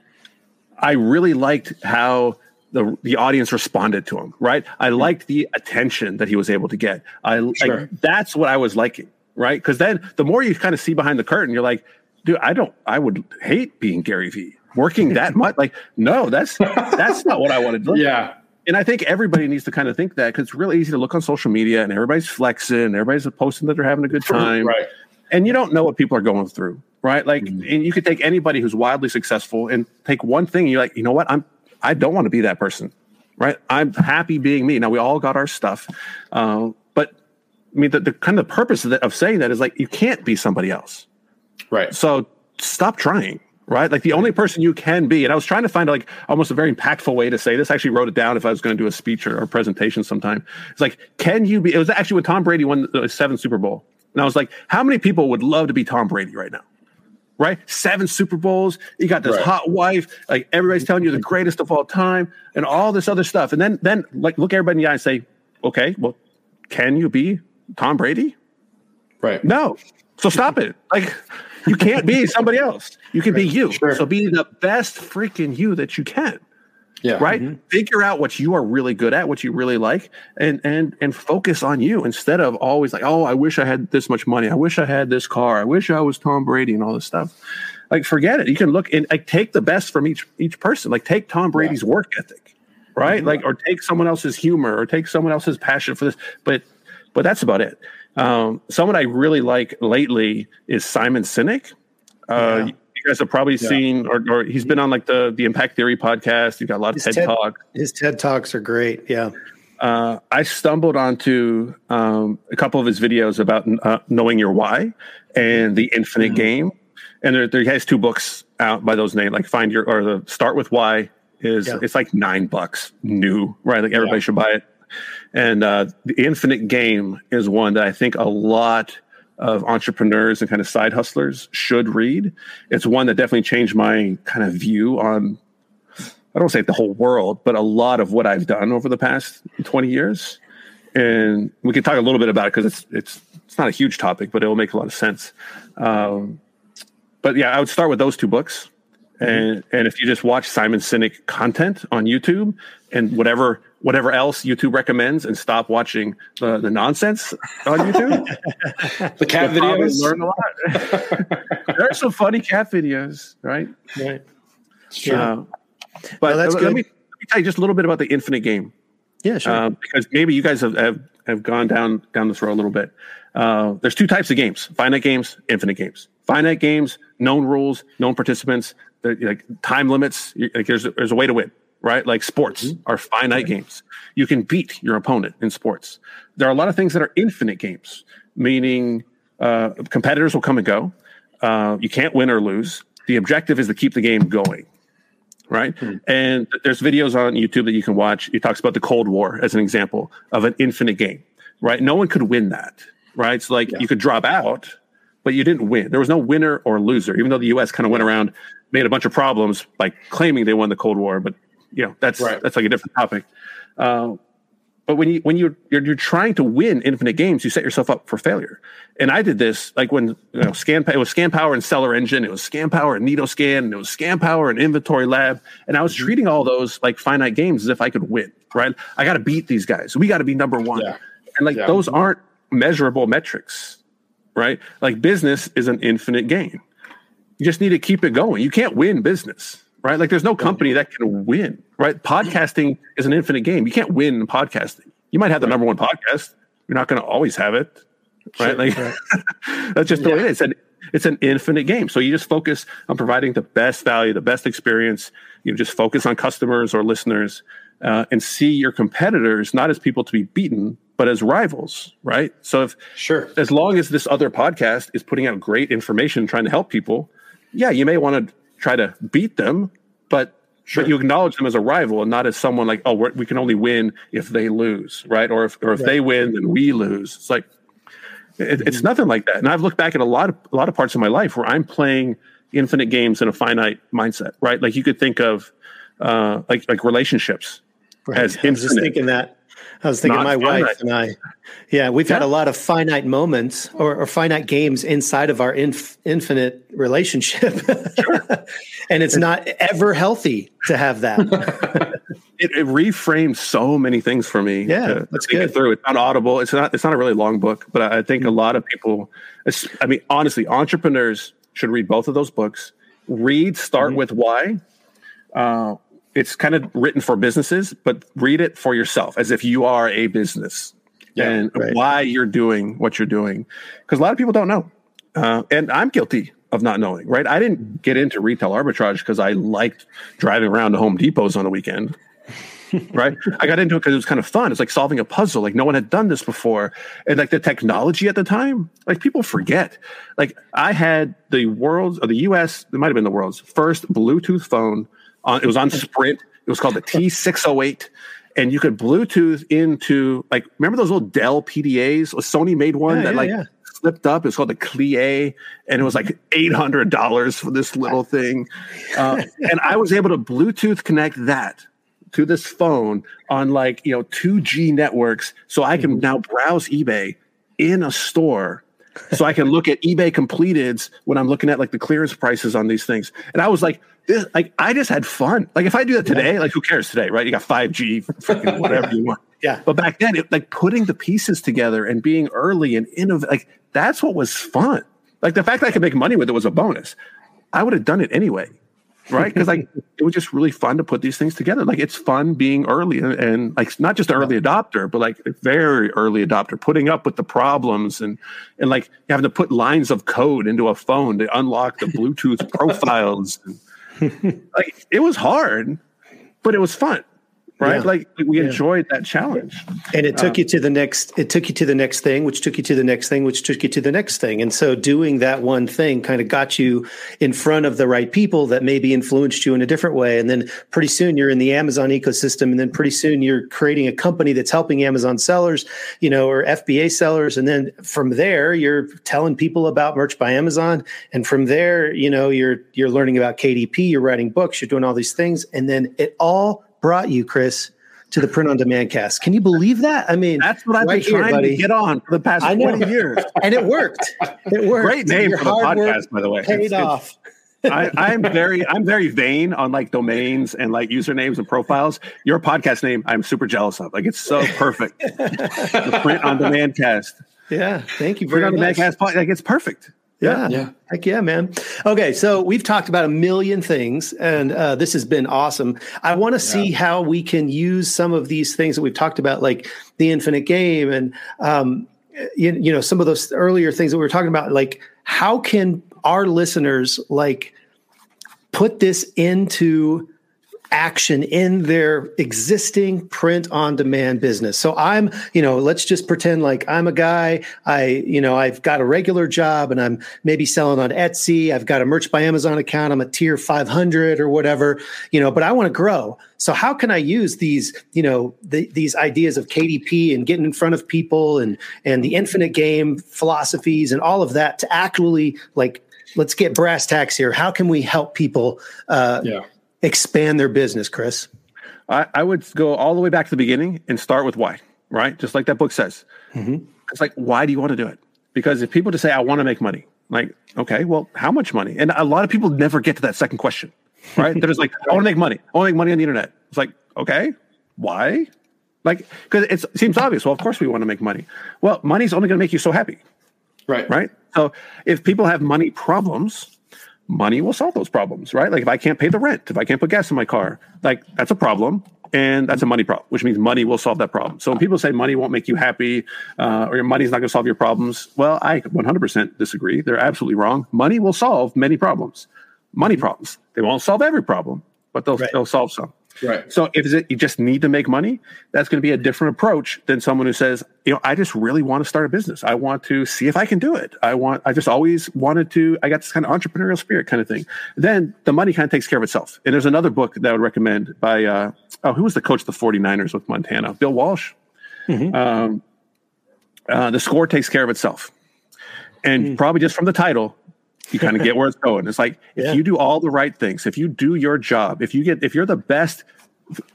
I really liked how the the audience responded to him. Right, I mm-hmm. liked the attention that he was able to get. I sure. like that's what I was liking. Right, because then the more you kind of see behind the curtain, you're like, dude, I don't. I would hate being Gary Vee working that much. Like, no, that's that's not what I want to do. Yeah. And I think everybody needs to kind of think that because it's really easy to look on social media and everybody's flexing, everybody's posting that they're having a good time. Right and you don't know what people are going through, right? Like, mm-hmm. and you could take anybody who's wildly successful and take one thing, and you're like, you know what? I'm, I don't want to be that person, right? I'm happy being me. Now we all got our stuff, uh, but I mean, the, the kind of purpose of, of saying that is like you can't be somebody else, right? So stop trying, right? Like the only person you can be. And I was trying to find like almost a very impactful way to say this. I actually wrote it down if I was going to do a speech or, or presentation sometime. It's like, can you be? It was actually when Tom Brady won the seventh Super Bowl, and I was like, how many people would love to be Tom Brady right now? Right, seven Super Bowls. You got this Right. hot wife. Like everybody's telling you the greatest of all time, and all this other stuff. And then, then like look everybody in the eye and say, okay, well, can you be Tom Brady? Right. No. So stop it. Like you can't be somebody else. You can be you. Sure. So be the best freaking you that you can. Yeah. Right? Mm-hmm. Figure out what you are really good at, what you really like, and and and focus on you instead of always like, oh, I wish I had this much money. I wish I had this car. I wish I was Tom Brady and all this stuff. Like forget it. You can look and like take the best from each each person. Like take Tom Brady's work ethic, right? Mm-hmm. Like or take someone else's humor or take someone else's passion for this. But but that's about it. Um, someone I really like lately is Simon Sinek. Uh, Yeah. You guys have probably seen, or, or he's been on like the the Impact Theory podcast. He's got a lot of His TED, TED- Talk. His TED talks are great. Yeah. Uh, I stumbled onto um, a couple of his videos about uh, knowing your why and the Infinite Game, and there, there he has two books out by those names. Like find your or the Start with Why is Yeah. it's like nine bucks new, right? Like everybody should buy it. And uh, the Infinite Game is one that I think a lot of entrepreneurs and kind of side hustlers should read. It's one that definitely changed my kind of view on I don't say the whole world, but a lot of what I've done over the past 20 years. And we can talk a little bit about it because it's it's it's not a huge topic, but it will make a lot of sense. Um, but yeah, I would start with those two books. And and if you just watch Simon Sinek content on YouTube and whatever whatever else YouTube recommends and stop watching the, the nonsense on YouTube, The cat you'll videos. learn a lot. there are some funny cat videos, right? Right. Uh, but No, that's let, good. me, let me tell you just a little bit about the infinite game, Yeah. Sure. uh, because maybe you guys have, have, have gone down down this road a little bit. Uh, there's two types of games: finite games, infinite games. Finite games, known rules, known participants, they're, like time limits. Like there's there's a way to win, right? Like sports Mm-hmm. are finite games. You can beat your opponent in sports. There are a lot of things that are infinite games, meaning uh, competitors will come and go. Uh, you can't win or lose. The objective is to keep the game going right? And there's videos on YouTube that you can watch. It talks about the Cold War as an example of an infinite game, right? No one could win that, right? It's like you could drop out, but you didn't win. There was no winner or loser, even though the U.S. kind of went around, made a bunch of problems by claiming they won the Cold War. But you know, that's Right. that's like a different topic. Uh, but when you when you're, you're you're trying to win infinite games, you set yourself up for failure. And I did this like when you know scan it was scan power and seller engine, it was scan power and Neato scan, and it was scan power and inventory lab. And I was treating all those like finite games as if I could win. Right? I got to beat these guys. We got to be number one. Yeah. And like Yeah. those aren't measurable metrics. Right? Like business is an infinite game. You just need to keep it going. You can't win business, right? Like there's no company that can win, right? Podcasting is an infinite game. You can't win podcasting. You might have the number one podcast. You're not going to always have it, right? like that's just the way it is. It's an, it's an infinite game. So you just focus on providing the best value, the best experience. You know, just focus on customers or listeners uh, and see your competitors not as people to be beaten, but as rivals, right? So if Sure. as long as this other podcast is putting out great information trying to help people yeah you may want to try to beat them but but you acknowledge them as a rival and not as someone like oh we're, we can only win if they lose right or if or if they win then we lose it's like it, it's nothing like that and i've looked back at a lot of a lot of parts of my life where i'm playing infinite games in a finite mindset right like you could think of uh like like relationships Right. as I was just infinite. thinking that. I was thinking Not my wife and I. Yeah, we've had a lot of finite moments or, or finite games inside of our inf- infinite relationship, and it's not ever healthy to have that. it, it reframed so many things for me. Yeah, to that's it good. Mm-hmm. Through it's not audible. It's not. It's not a really long book, but I, I think a lot of people. I mean, honestly, entrepreneurs should read both of those books. Read Start Mm-hmm. with Why. Uh, it's kind of written for businesses, but read it for yourself as if you are a business and right. why you're doing what you're doing. Because a lot of people don't know, uh, and I'm guilty of not knowing. Right? I didn't get into retail arbitrage because I liked driving around to Home Depots on the weekend right? I got into it because it was kind of fun. It's like solving a puzzle. Like no one had done this before. And like the technology at the time, like people forget. Like I had the world's or the US, it might have been the world's first Bluetooth phone it was on Sprint. It was called the T608. And you could Bluetooth into like remember those little Dell PDAs? Sony made one Yeah, that yeah, like yeah. flipped up. It's called the Clie, and it was like eight hundred dollars for this little thing. Uh, and I was able to Bluetooth connect that to this phone on like you know 2G networks, so I can now browse eBay in a store. So I can look at eBay completeds when I'm looking at like the clearance prices on these things. And I was like, this, like I just had fun. Like if I do that today, like who cares today, right? You got 5G, freaking whatever you want. Yeah. But back then, it, like putting the pieces together and being early and innovative, like that's what was fun. Like the fact that I could make money with it was a bonus. I would have done it anyway, right? Because like it was just really fun to put these things together. Like it's fun being early and, and like not just an early adopter, but like a very early adopter, putting up with the problems and and like having to put lines of code into a phone to unlock the Bluetooth profiles. And, like it was hard, but it was fun, right? Yeah. Like we Yeah. enjoyed that challenge. and it took um, you to the next it took you to the next thing which took you to the next thing which took you to the next thing and so doing that one thing kind of got you in front of the right people that maybe influenced you in a different way and then pretty soon you're in the amazon ecosystem and then pretty soon you're creating a company that's helping amazon sellers you know or fba sellers and then from there you're telling people about merch by amazon and from there you know you're you're learning about kdp you're writing books you're doing all these things and then it all brought you chris to the print on demand cast. Can you believe that? I mean, That's what I've right been trying buddy. to get on for the past 20 years. and it worked. It worked. Great name Your for the podcast, by the way. Paid It's- it's- off. I, I'm very, I'm very vain on like domains and like usernames and profiles. Your podcast name, I'm super jealous of. Like it's so perfect. the print on demand cast. Yeah. Thank you Print very on demand cast. Like it's perfect. Yeah. Yeah. Heck yeah, man. Okay. So we've talked about a million things and uh, this has been awesome. I want to see how we can use some of these things that we've talked about, like the infinite game and, um, you, you know, some of those earlier things that we were talking about. Like, how can our listeners like put this into action in their existing print on demand business. So I'm, you know, let's just pretend like I'm a guy, I, you know, I've got a regular job and I'm maybe selling on Etsy, I've got a merch by Amazon account, I'm a tier 500 or whatever, you know, but I want to grow. So how can I use these, you know, the, these ideas of KDP and getting in front of people and and the infinite game philosophies and all of that to actually like let's get brass tacks here. How can we help people uh, Yeah. Expand their business, Chris? I, I would go all the way back to the beginning and start with why, right? Just like that book says. Mm-hmm. It's like, why do you want to do it? Because if people just say, I want to make money, like, okay, well, how much money? And a lot of people never get to that second question, right? They're just like, I want to make money. I want to make money on the internet. It's like, okay, why? Like, because it seems obvious. Well, of course we want to make money. Well, money's only going to make you so happy, Right. right? So if people have money problems, money will solve those problems, right? Like if I can't pay the rent, if I can't put gas in my car, like that's a problem. And that's a money problem, which means money will solve that problem. So when people say money won't make you happy uh, or your money's not going to solve your problems, well, I 100% disagree. They're absolutely wrong. Money will solve many problems. Money problems. They won't solve every problem, but they'll, Right. they'll solve some. Right. So if it, you just need to make money, that's going to be a different approach than someone who says, you know, I just really want to start a business. I want to see if I can do it. I want, I just always wanted to, I got this kind of entrepreneurial spirit kind of thing. Then the money kind of takes care of itself. And there's another book that I would recommend by, uh, oh, who was the coach of the 49ers with Montana? Bill Walsh. Um, uh, the score takes care of itself. And probably just from the title, you kind of get where it's going. It's like Yeah. if you do all the right things, if you do your job, if you get if you're the best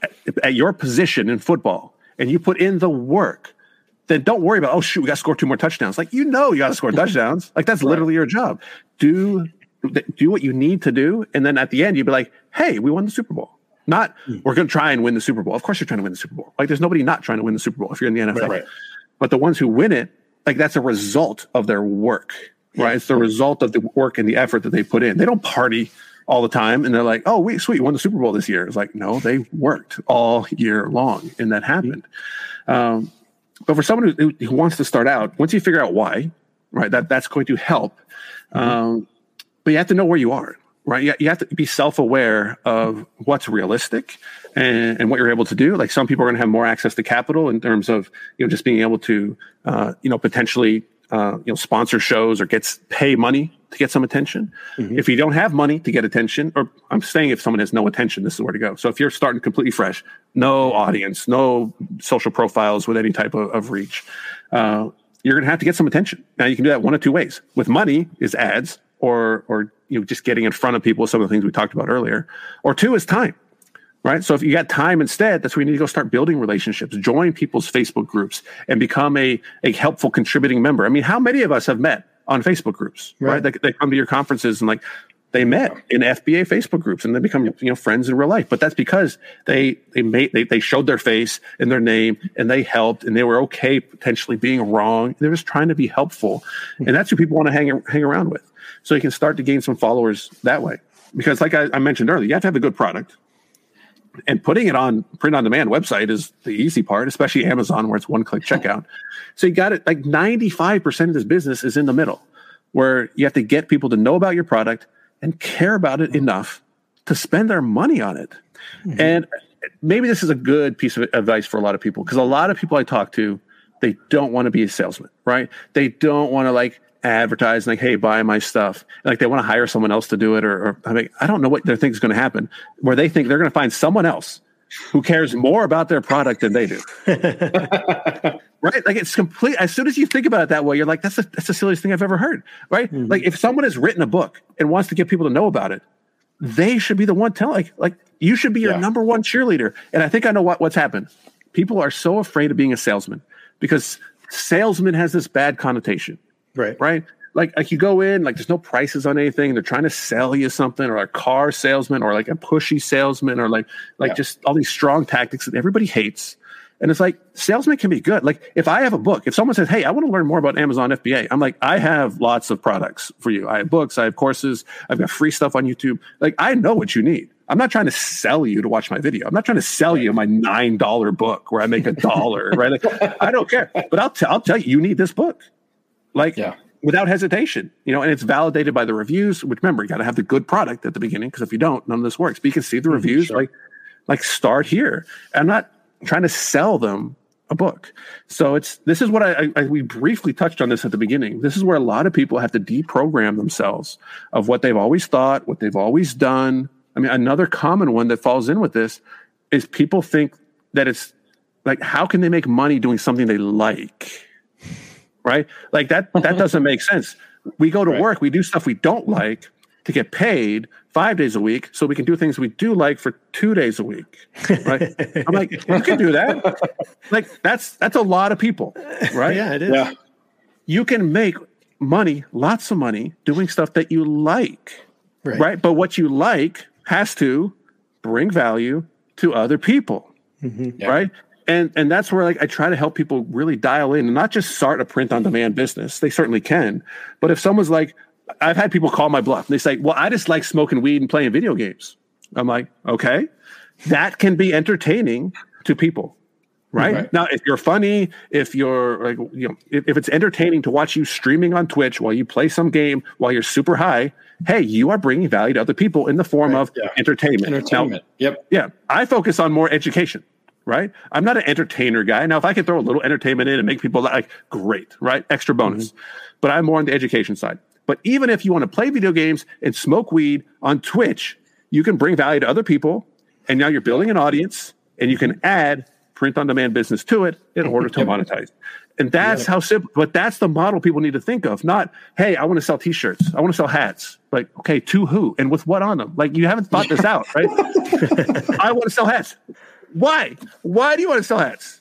at, at your position in football and you put in the work, then don't worry about oh shoot, we got to score two more touchdowns. Like you know you got to score touchdowns. Like that's literally your job. Do do what you need to do, and then at the end you'd be like, hey, we won the Super Bowl. Not hmm. we're going to try and win the Super Bowl. Of course you're trying to win the Super Bowl. Like there's nobody not trying to win the Super Bowl if you're in the NFL. Right. But the ones who win it, like that's a result of their work, right? It's the result of the work and the effort that they put in. They don't party all the time and they're like, oh, wait, sweet, you won the Super Bowl this year. It's like, no, they worked all year long and that happened. Um, but for someone who, who wants to start out, once you figure out why, right, that that's going to help. Um, but you have to know where you are. right? You, you have to be self aware of what's realistic and, and, what you're able to do. Like some people are going to have more access to capital in terms of you know just being able to uh, you know potentially uh, you know sponsor shows or gets pay money to get some attention. Mm-hmm. If you don't have money to get attention, or I'm saying if someone has no attention, this is where to go. So if you're starting completely fresh, no audience, no social profiles with any type of, of reach, uh, you're going to have to get some attention. Now you can do that one of two ways. With money is ads, or or you know just getting in front of people with some of the things we talked about earlier, or two is time right? So if you got time instead, that's where you need to go start building relationships, join people's Facebook groups, and become a, a helpful contributing member. I mean, how many of us have met on Facebook groups, right? right? They, they come to your conferences and like they met in FBA Facebook groups and they become you know friends in real life. But that's because they they made they, they showed their face and their name and they helped and they were okay potentially being wrong. They're just trying to be helpful, and that's who people want to hang hang around with. So you can start to gain some followers that way. Because like I, I mentioned earlier, you have to have a good product and putting it on print on demand website is the easy part, especially Amazon where it's one click checkout. So you got it like 95% of this business is in the middle where you have to get people to know about your product and care about it enough to spend their money on it. Mm-hmm. And maybe this is a good piece of advice for a lot of people because a lot of people I talk to, they don't want to be a salesman, right? They don't want to like advertise like, hey, buy my stuff. Like they want to hire someone else to do it, or, or I mean, I don't know what they think is going to happen. Where they think they're going to find someone else who cares more about their product than they do. right? Like it's complete. As soon as you think about it that way, you're like, that's the that's the silliest thing I've ever heard. Right? Mm-hmm. Like if someone has written a book and wants to get people to know about it, they should be the one telling. Like, like you should be your yeah. number one cheerleader. And I think I know what what's happened. People are so afraid of being a salesman because salesman has this bad connotation. Right. Right. Like, like you go in, like there's no prices on anything. They're trying to sell you something, or a car salesman, or like a pushy salesman, or like like yeah. just all these strong tactics that everybody hates. And it's like salesman can be good. Like if I have a book, if someone says, "Hey, I want to learn more about Amazon FBA," I'm like, "I have lots of products for you. I have books, I have courses, I've got free stuff on YouTube. Like I know what you need. I'm not trying to sell you to watch my video. I'm not trying to sell you my nine dollar book where I make a dollar, right? Like, I don't care. But I'll t- I'll tell you, you need this book like yeah. without hesitation, you know, and it's validated by the reviews. Which remember, you got to have the good product at the beginning because if you don't, none of this works. But you can see the mm-hmm, reviews, sure. like like start here. I'm not trying to sell them a book. So it's this is what I, I, we briefly touched on this at the beginning. This is where a lot of people have to deprogram themselves of what they've always thought, what they've always done. I mean, another common one that falls in with this is people think that it's like how can they make money doing something they like? Right? Like that that doesn't make sense. We go to right. work, we do stuff we don't like to get paid five days a week, so we can do things we do like for two days a week. Right? I'm like, you can do that. Like that's that's a lot of people, right? Yeah, it is. Yeah. You can make money, lots of money, doing stuff that you like. Right. right? But what you like has to bring value to other people. Mm-hmm. Yeah. Right and and that's where like I try to help people really dial in and not just start a print on demand business. They certainly can, but if someone's like, I've had people call my bluff and they say, "Well, I just like smoking weed and playing video games." I'm like, okay, that can be entertaining to people. Right? right? now if you're funny if you're like you know if, if it's entertaining to watch you streaming on twitch while you play some game while you're super high hey you are bringing value to other people in the form right. of yeah. entertainment entertainment now, yep yeah i focus on more education right? I'm not an entertainer guy. Now, if I can throw a little entertainment in and make people like, great, right? Extra bonus. Mm-hmm. But I'm more on the education side. But even if you want to play video games and smoke weed on Twitch, you can bring value to other people. And now you're building an audience and you can add print on demand business to it in order to monetize. And that's yeah. how simple, but that's the model people need to think of. Not, hey, I want to sell t shirts. I want to sell hats. Like, okay, to who and with what on them? Like, you haven't thought this out, right? I want to sell hats. Why? Why do you want to sell hats?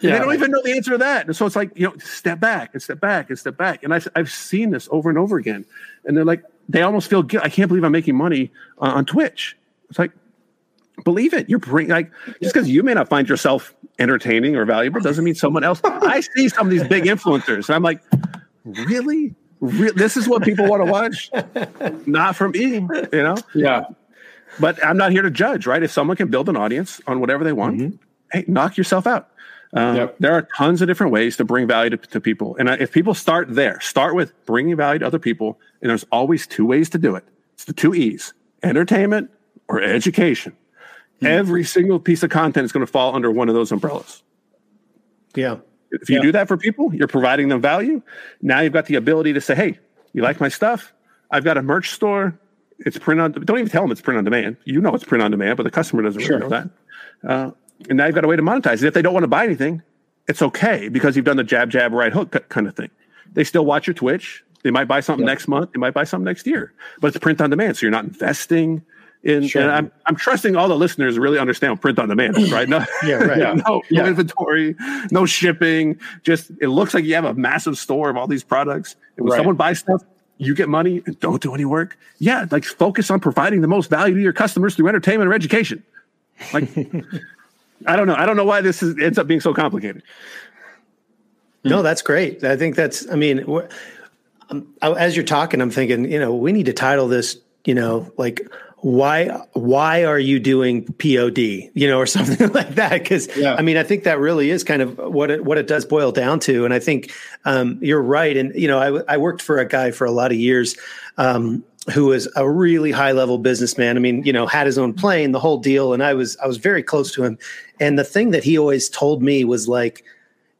Yeah. They don't even know the answer to that. And so it's like, you know, step back and step back and step back. And I've, I've seen this over and over again. And they're like, they almost feel guilt. I can't believe I'm making money uh, on Twitch. It's like, believe it. You're bringing, like, just because you may not find yourself entertaining or valuable doesn't mean someone else. I see some of these big influencers and I'm like, really? Re- this is what people want to watch? Not from me, you know? Yeah but I'm not here to judge, right? If someone can build an audience on whatever they want, mm-hmm. hey, knock yourself out. Um, yep. There are tons of different ways to bring value to, to people. And if people start there, start with bringing value to other people, and there's always two ways to do it. It's the two E's entertainment or education. Hmm. Every single piece of content is going to fall under one of those umbrellas. Yeah. If you Yeah. do that for people, you're providing them value. Now you've got the ability to say, "Hey, you like my stuff? I've got a merch store. It's print on. Don't even tell them it's print on demand. You know it's print on demand, but the customer doesn't Sure. really know that. Uh, and now you've got a way to monetize it. If they don't want to buy anything, it's okay because you've done the jab, jab, right hook kind of thing. They still watch your Twitch. They might buy something next month. They might buy something next year, but it's print on demand. So you're not investing in. Sure. And I'm, I'm trusting all the listeners really understand print on demand is, right? No, Yeah, right. Yeah. no, no Yeah. inventory, no shipping. Just it looks like you have a massive store of all these products. And when Right. someone buys stuff, you get money and don't do any work. Yeah, like focus on providing the most value to your customers through entertainment or education. Like, I don't know. I don't know why this is, ends up being so complicated. No, that's great. I think that's. I mean, um, I- as you're talking, I'm thinking, you know, we need to title this, you know, like why why are you doing POD, you know, or something like that? Because Yeah. I mean, I think that really is kind of what it what it does boil down to. And I think um, you're right. And you know, I worked for a guy for a lot of years. Um, who was a really high level businessman. I mean, you know, had his own plane, the whole deal. And I was I was very close to him. And the thing that he always told me was like,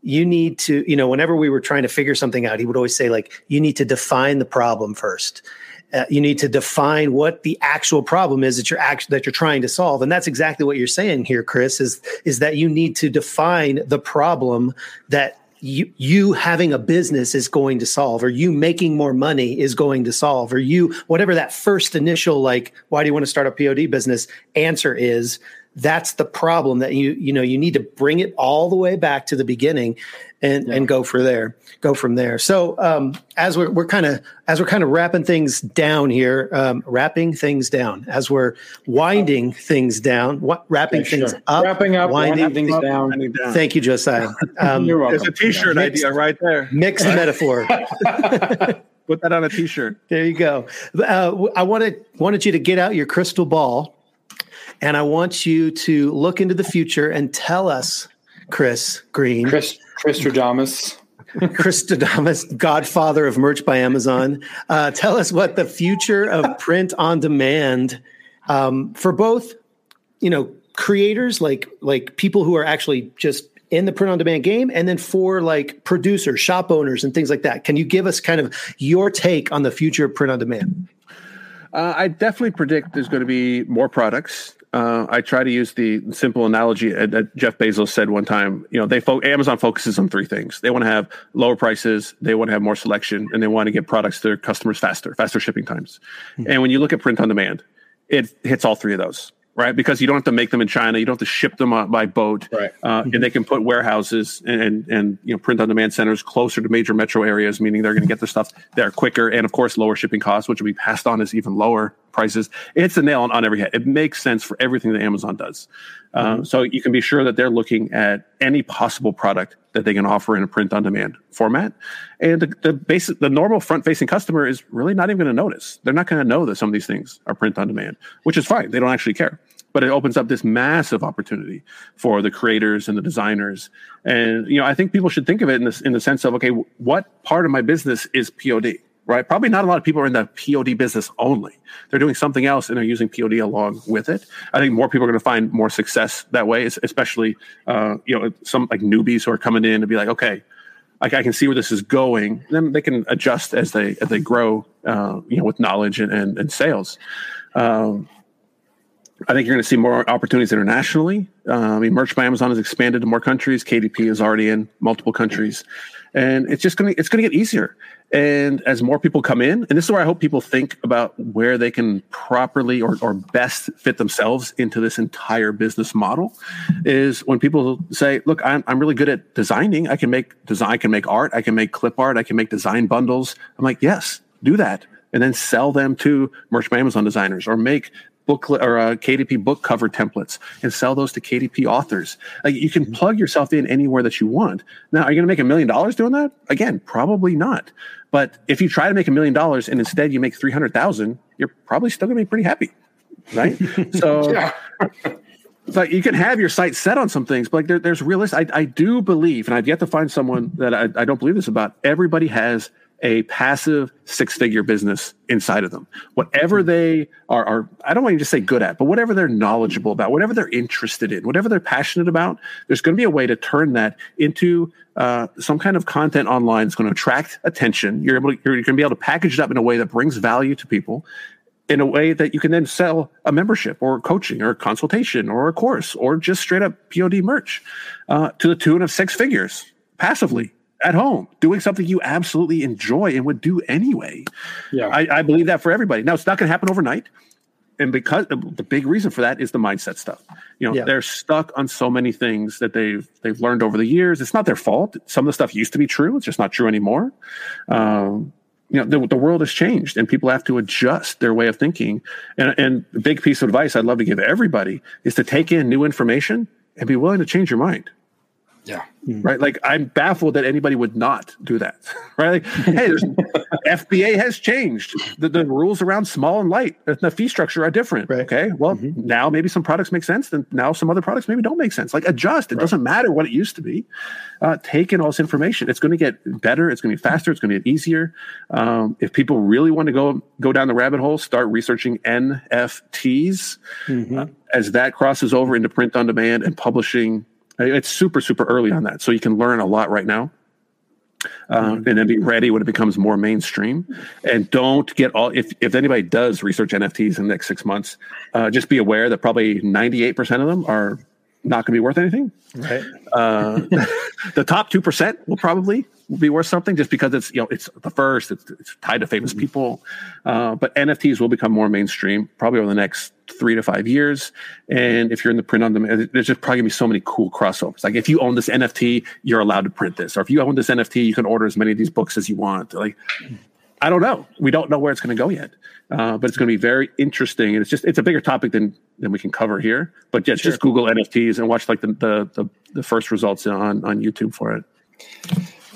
you need to, you know, whenever we were trying to figure something out, he would always say, like, you need to define the problem first. Uh, you need to define what the actual problem is that you're act- that you're trying to solve, and that's exactly what you're saying here, Chris. Is is that you need to define the problem that you you having a business is going to solve, or you making more money is going to solve, or you whatever that first initial like, why do you want to start a POD business? Answer is that's the problem that you you know you need to bring it all the way back to the beginning and and go for there go from there so um as we're, we're kind of as we're kind of wrapping things down here um wrapping things down as we're winding things down what wrapping Yeah, sure. things up Wrapping up, winding winding things down. I need that. thank you josiah um You're There's welcome. a t-shirt Yeah. idea right there. mixed metaphor Put that on a t-shirt. There you go. Uh, I wanted wanted you to get out your crystal ball, and I want you to look into the future and tell us, Chris Green, Chris Christodamus. Christodamus, Godfather of Merch by Amazon. Uh, tell us what the future of print on demand um, for both, you know, creators like like people who are actually just in the print on demand game, and then for like producers, shop owners, and things like that. Can you give us kind of your take on the future of print on demand? Uh, I definitely predict there's going to be more products. Uh, I try to use the simple analogy that Jeff Bezos said one time. You know, they fo- Amazon focuses on three things. They want to have lower prices, they want to have more selection, and they want to get products to their customers faster, faster shipping times. And when you look at print on demand, it hits all three of those, right? Because you don't have to make them in China, you don't have to ship them by boat, Right. uh, and they can put warehouses and, and and you know print on demand centers closer to major metro areas, meaning they're going to get their stuff there quicker, and of course lower shipping costs, which will be passed on as even lower prices. It's a nail on, on every head. It makes sense for everything that Amazon does. Uh, so you can be sure that they're looking at any possible product that they can offer in a print on demand format, and the, the basic the normal front facing customer is really not even going to notice. They're not going to know that some of these things are print on demand, which is fine. They don't actually care but it opens up this massive opportunity for the creators and the designers. And you know, I think people should think of it in this in the sense of okay, what part of my business is POD? Right? Probably not a lot of people are in the POD business only. They're doing something else and they're using POD along with it. I think more people are going to find more success that way, especially uh, you know some like newbies who are coming in to be like, okay, I can see where this is going. Then they can adjust as they as they grow, uh, you know, with knowledge and and, and sales. Um, I think you're going to see more opportunities internationally. Uh, I mean, Merch by Amazon has expanded to more countries. KDP is already in multiple countries, and it's just going to it's to get easier. And as more people come in, and this is where I hope people think about where they can properly or, or best fit themselves into this entire business model, is when people say, "Look, I'm I'm really good at designing. I can make design. I can make art. I can make clip art. I can make design bundles." I'm like, "Yes, do that." And then sell them to Merch by Amazon designers, or make booklet or uh, KDP book cover templates and sell those to KDP authors. Like you can plug yourself in anywhere that you want. Now, are you going to make a million dollars doing that? Again, probably not. But if you try to make a million dollars and instead you make 300,000, you're probably still going to be pretty happy. Right. so, Yeah. but you can have your site set on some things, but like there, there's realist. I, I do believe, and I've yet to find someone that I, I don't believe this about. Everybody has a passive six figure business inside of them. Whatever they are, are, I don't want you to just say good at, but whatever they're knowledgeable about, whatever they're interested in, whatever they're passionate about, there's going to be a way to turn that into uh, some kind of content online that's going to attract attention. You're able to, you're going to be able to package it up in a way that brings value to people in a way that you can then sell a membership or coaching or consultation or a course or just straight up POD merch uh, to the tune of six figures passively at home doing something you absolutely enjoy and would do anyway. Yeah. I, I believe that for everybody. Now, it's not going to happen overnight. And because the, big reason for that is the mindset stuff. You know, Yeah. they're stuck on so many things that they've they've learned over the years. It's not their fault. Some of the stuff used to be true. It's just not true anymore. Um, you know, the, the world has changed, and people have to adjust their way of thinking. And and the big piece of advice I'd love to give everybody is to take in new information and be willing to change your mind Yeah. right? Like I'm baffled that anybody would not do that, right? Like, hey, there's, FBA has changed. The, the rules around small and light, uh, the fee structure are different. Right. Okay, well now maybe some products make sense, then now some other products maybe don't make sense. Like adjust. It doesn't matter what it used to be. Uh, take in all this information. It's going to get better. It's going to be faster. It's going to get easier. Um, if people really want to go go down the rabbit hole, start researching NFTs uh, as that crosses over into print on demand and publishing it's super super early on that so you can learn a lot right now um, and then be ready when it becomes more mainstream. And don't get all if, if anybody does research nfts in the next six months uh, just be aware that probably 98% of them are not going to be worth anything. Right. uh, the top 2% will probably be worth something just because it's you know it's the first it's, it's tied to famous people uh, but nfts will become more mainstream probably over the next three to five years and if you're in the print on demand there's just probably gonna be so many cool crossovers like if you own this nft you're allowed to print this or if you own this nft you can order as many of these books as you want like I don't know. We don't know where it's going to go yet, uh, but it's going to be very interesting. And it's just it's a bigger topic than than we can cover here. But yeah, just Google NFTs and watch like the the the, the first results on on YouTube for it.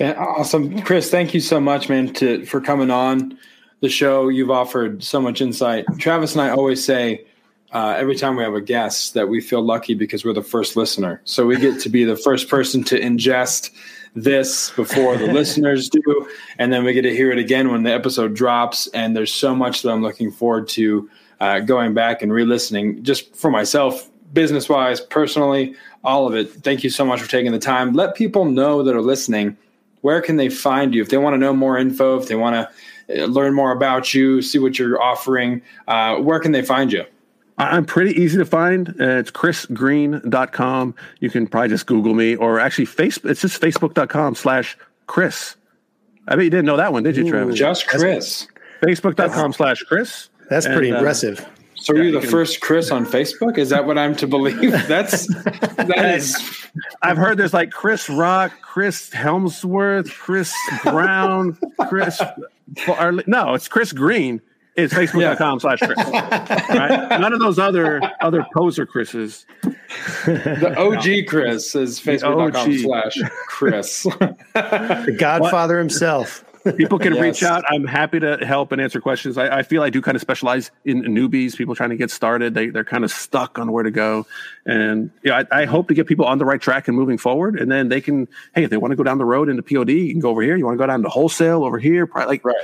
Awesome, Chris. Thank you so much, man, to for coming on the show. You've offered so much insight. Travis and I always say uh, every time we have a guest that we feel lucky because we're the first listener. So we get to be the first person to ingest this before the listeners do, and then we get to hear it again when the episode drops. And there's so much that I'm looking forward to uh, going back and re-listening, just for myself, business wise, personally, all of it. Thank you so much for taking the time. Let people know that are listening where can they find you if they want to know more info if they want to learn more about you see what you're offering uh, where can they find you I- I'm pretty easy to find. Uh, it's chrisgreen.com. You can probably just Google me or actually Facebook. It's just facebook.com slash Chris. I bet you didn't know that one, did you, Travis? just chris Facebook.com slash Chris. That's pretty And, uh, impressive. so are Yeah, you you the can- first chris on facebook is that what i'm to believe that's that is I've heard there's like Chris Rock, Chris Hemsworth, Chris Brown, Chris. No, it's Chris Green. It's facebook.com slash Chris. Right? None of those other other poser Chris's. the og chris is facebook.com slash chris The Godfather himself. People can Yes. reach out. I'm happy to help and answer questions. I, I feel I do kind of specialize in newbies, people trying to get started. They, they're kind of stuck on where to go. And yeah, I, I hope to get people on the right track and moving forward. And then they can, hey, if they want to go down the road into POD, you can go over here. You want to go down to wholesale over here. Probably like, Right.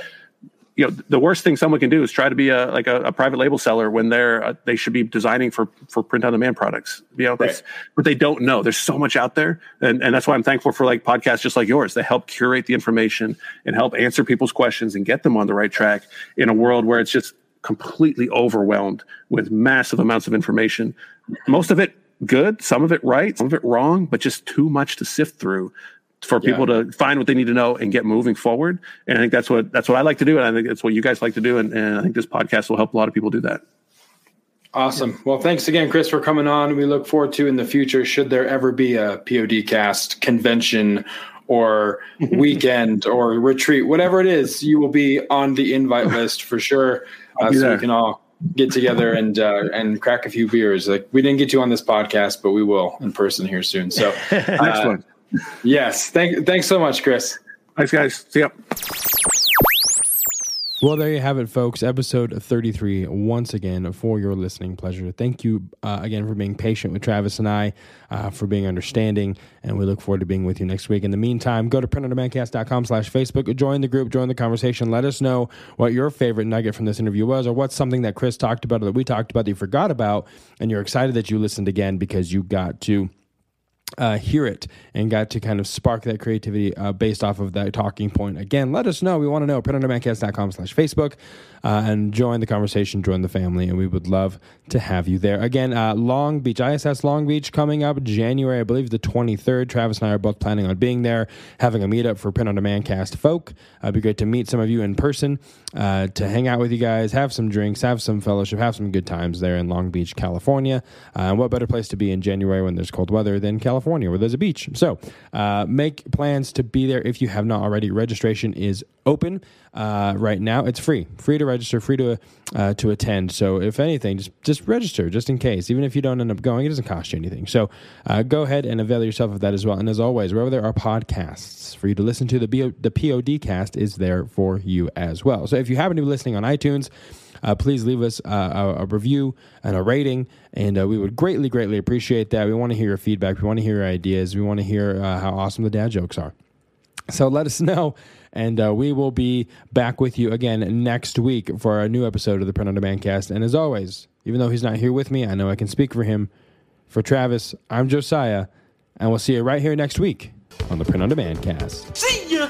You know, the worst thing someone can do is try to be a like a, a private label seller when they're uh, they should be designing for for print on demand products. You know, that's but they don't know. There's so much out there, and and that's why I'm thankful for like podcasts just like yours. that help curate the information and help answer people's questions and get them on the right track in a world where it's just completely overwhelmed with massive amounts of information. Most of it good, some of it right, some of it wrong, but just too much to sift through for people to find what they need to know and get moving forward. And I think that's what that's what I like to do, and I think that's what you guys like to do. And, and I think this podcast will help a lot of people do that. Awesome. Well, thanks again, Chris, for coming on. We look forward to in the future, should there ever be a PODcast convention or weekend or retreat, whatever it is, you will be on the invite list for sure. Uh, so there. we can all get together and uh, and crack a few beers. Like we didn't get you on this podcast, but we will in person here soon. So, uh, Excellent. Yes, thank thanks so much, Chris. Thanks, guys. See ya. Well, there you have it, folks. Episode 33, once again, for your listening pleasure. Thank you uh, again for being patient with Travis and I, uh, for being understanding, and we look forward to being with you next week. In the meantime, go to printondemandcast.com slash Facebook, join the group, join the conversation. Let us know what your favorite nugget from this interview was, or what's something that Chris talked about or that we talked about that you forgot about, and you're excited that you listened again because you got to uh, hear it and got to kind of spark that creativity uh, based off of that talking point. Again, let us know. We want to know. printondemandcast.com slash Facebook uh, and join the conversation, join the family, and we would love to have you there. Again, uh, Long Beach, ISS Long Beach coming up January, I believe the 23rd. Travis and I are both planning on being there, having a meetup for Print on Demand Cast folk. Uh, it'd be great to meet some of you in person, uh, to hang out with you guys, have some drinks, have some fellowship, have some good times there in Long Beach, California. and what better place to be in January when there's cold weather than California? Where there's a beach. So uh, make plans to be there if you have not already. Registration is open uh, right now. It's free, free to register, free to uh, to attend. So if anything, just just register just in case. Even if you don't end up going, it doesn't cost you anything. So uh, go ahead and avail yourself of that as well. And as always, wherever there are podcasts for you to listen to, the BO, the POD cast is there for you as well. So if you happen to be listening on iTunes uh, please leave us uh, a, a, review and a rating, and uh, we would greatly, greatly appreciate that. We want to hear your feedback. We want to hear your ideas. We want to hear uh, how awesome the dad jokes are. So let us know, and uh, we will be back with you again next week for a new episode of the Print on Demand cast. And as always, even though he's not here with me, I know I can speak for him. For Travis, I'm Josiah, and we'll see you right here next week on the Print on Demand cast. See ya!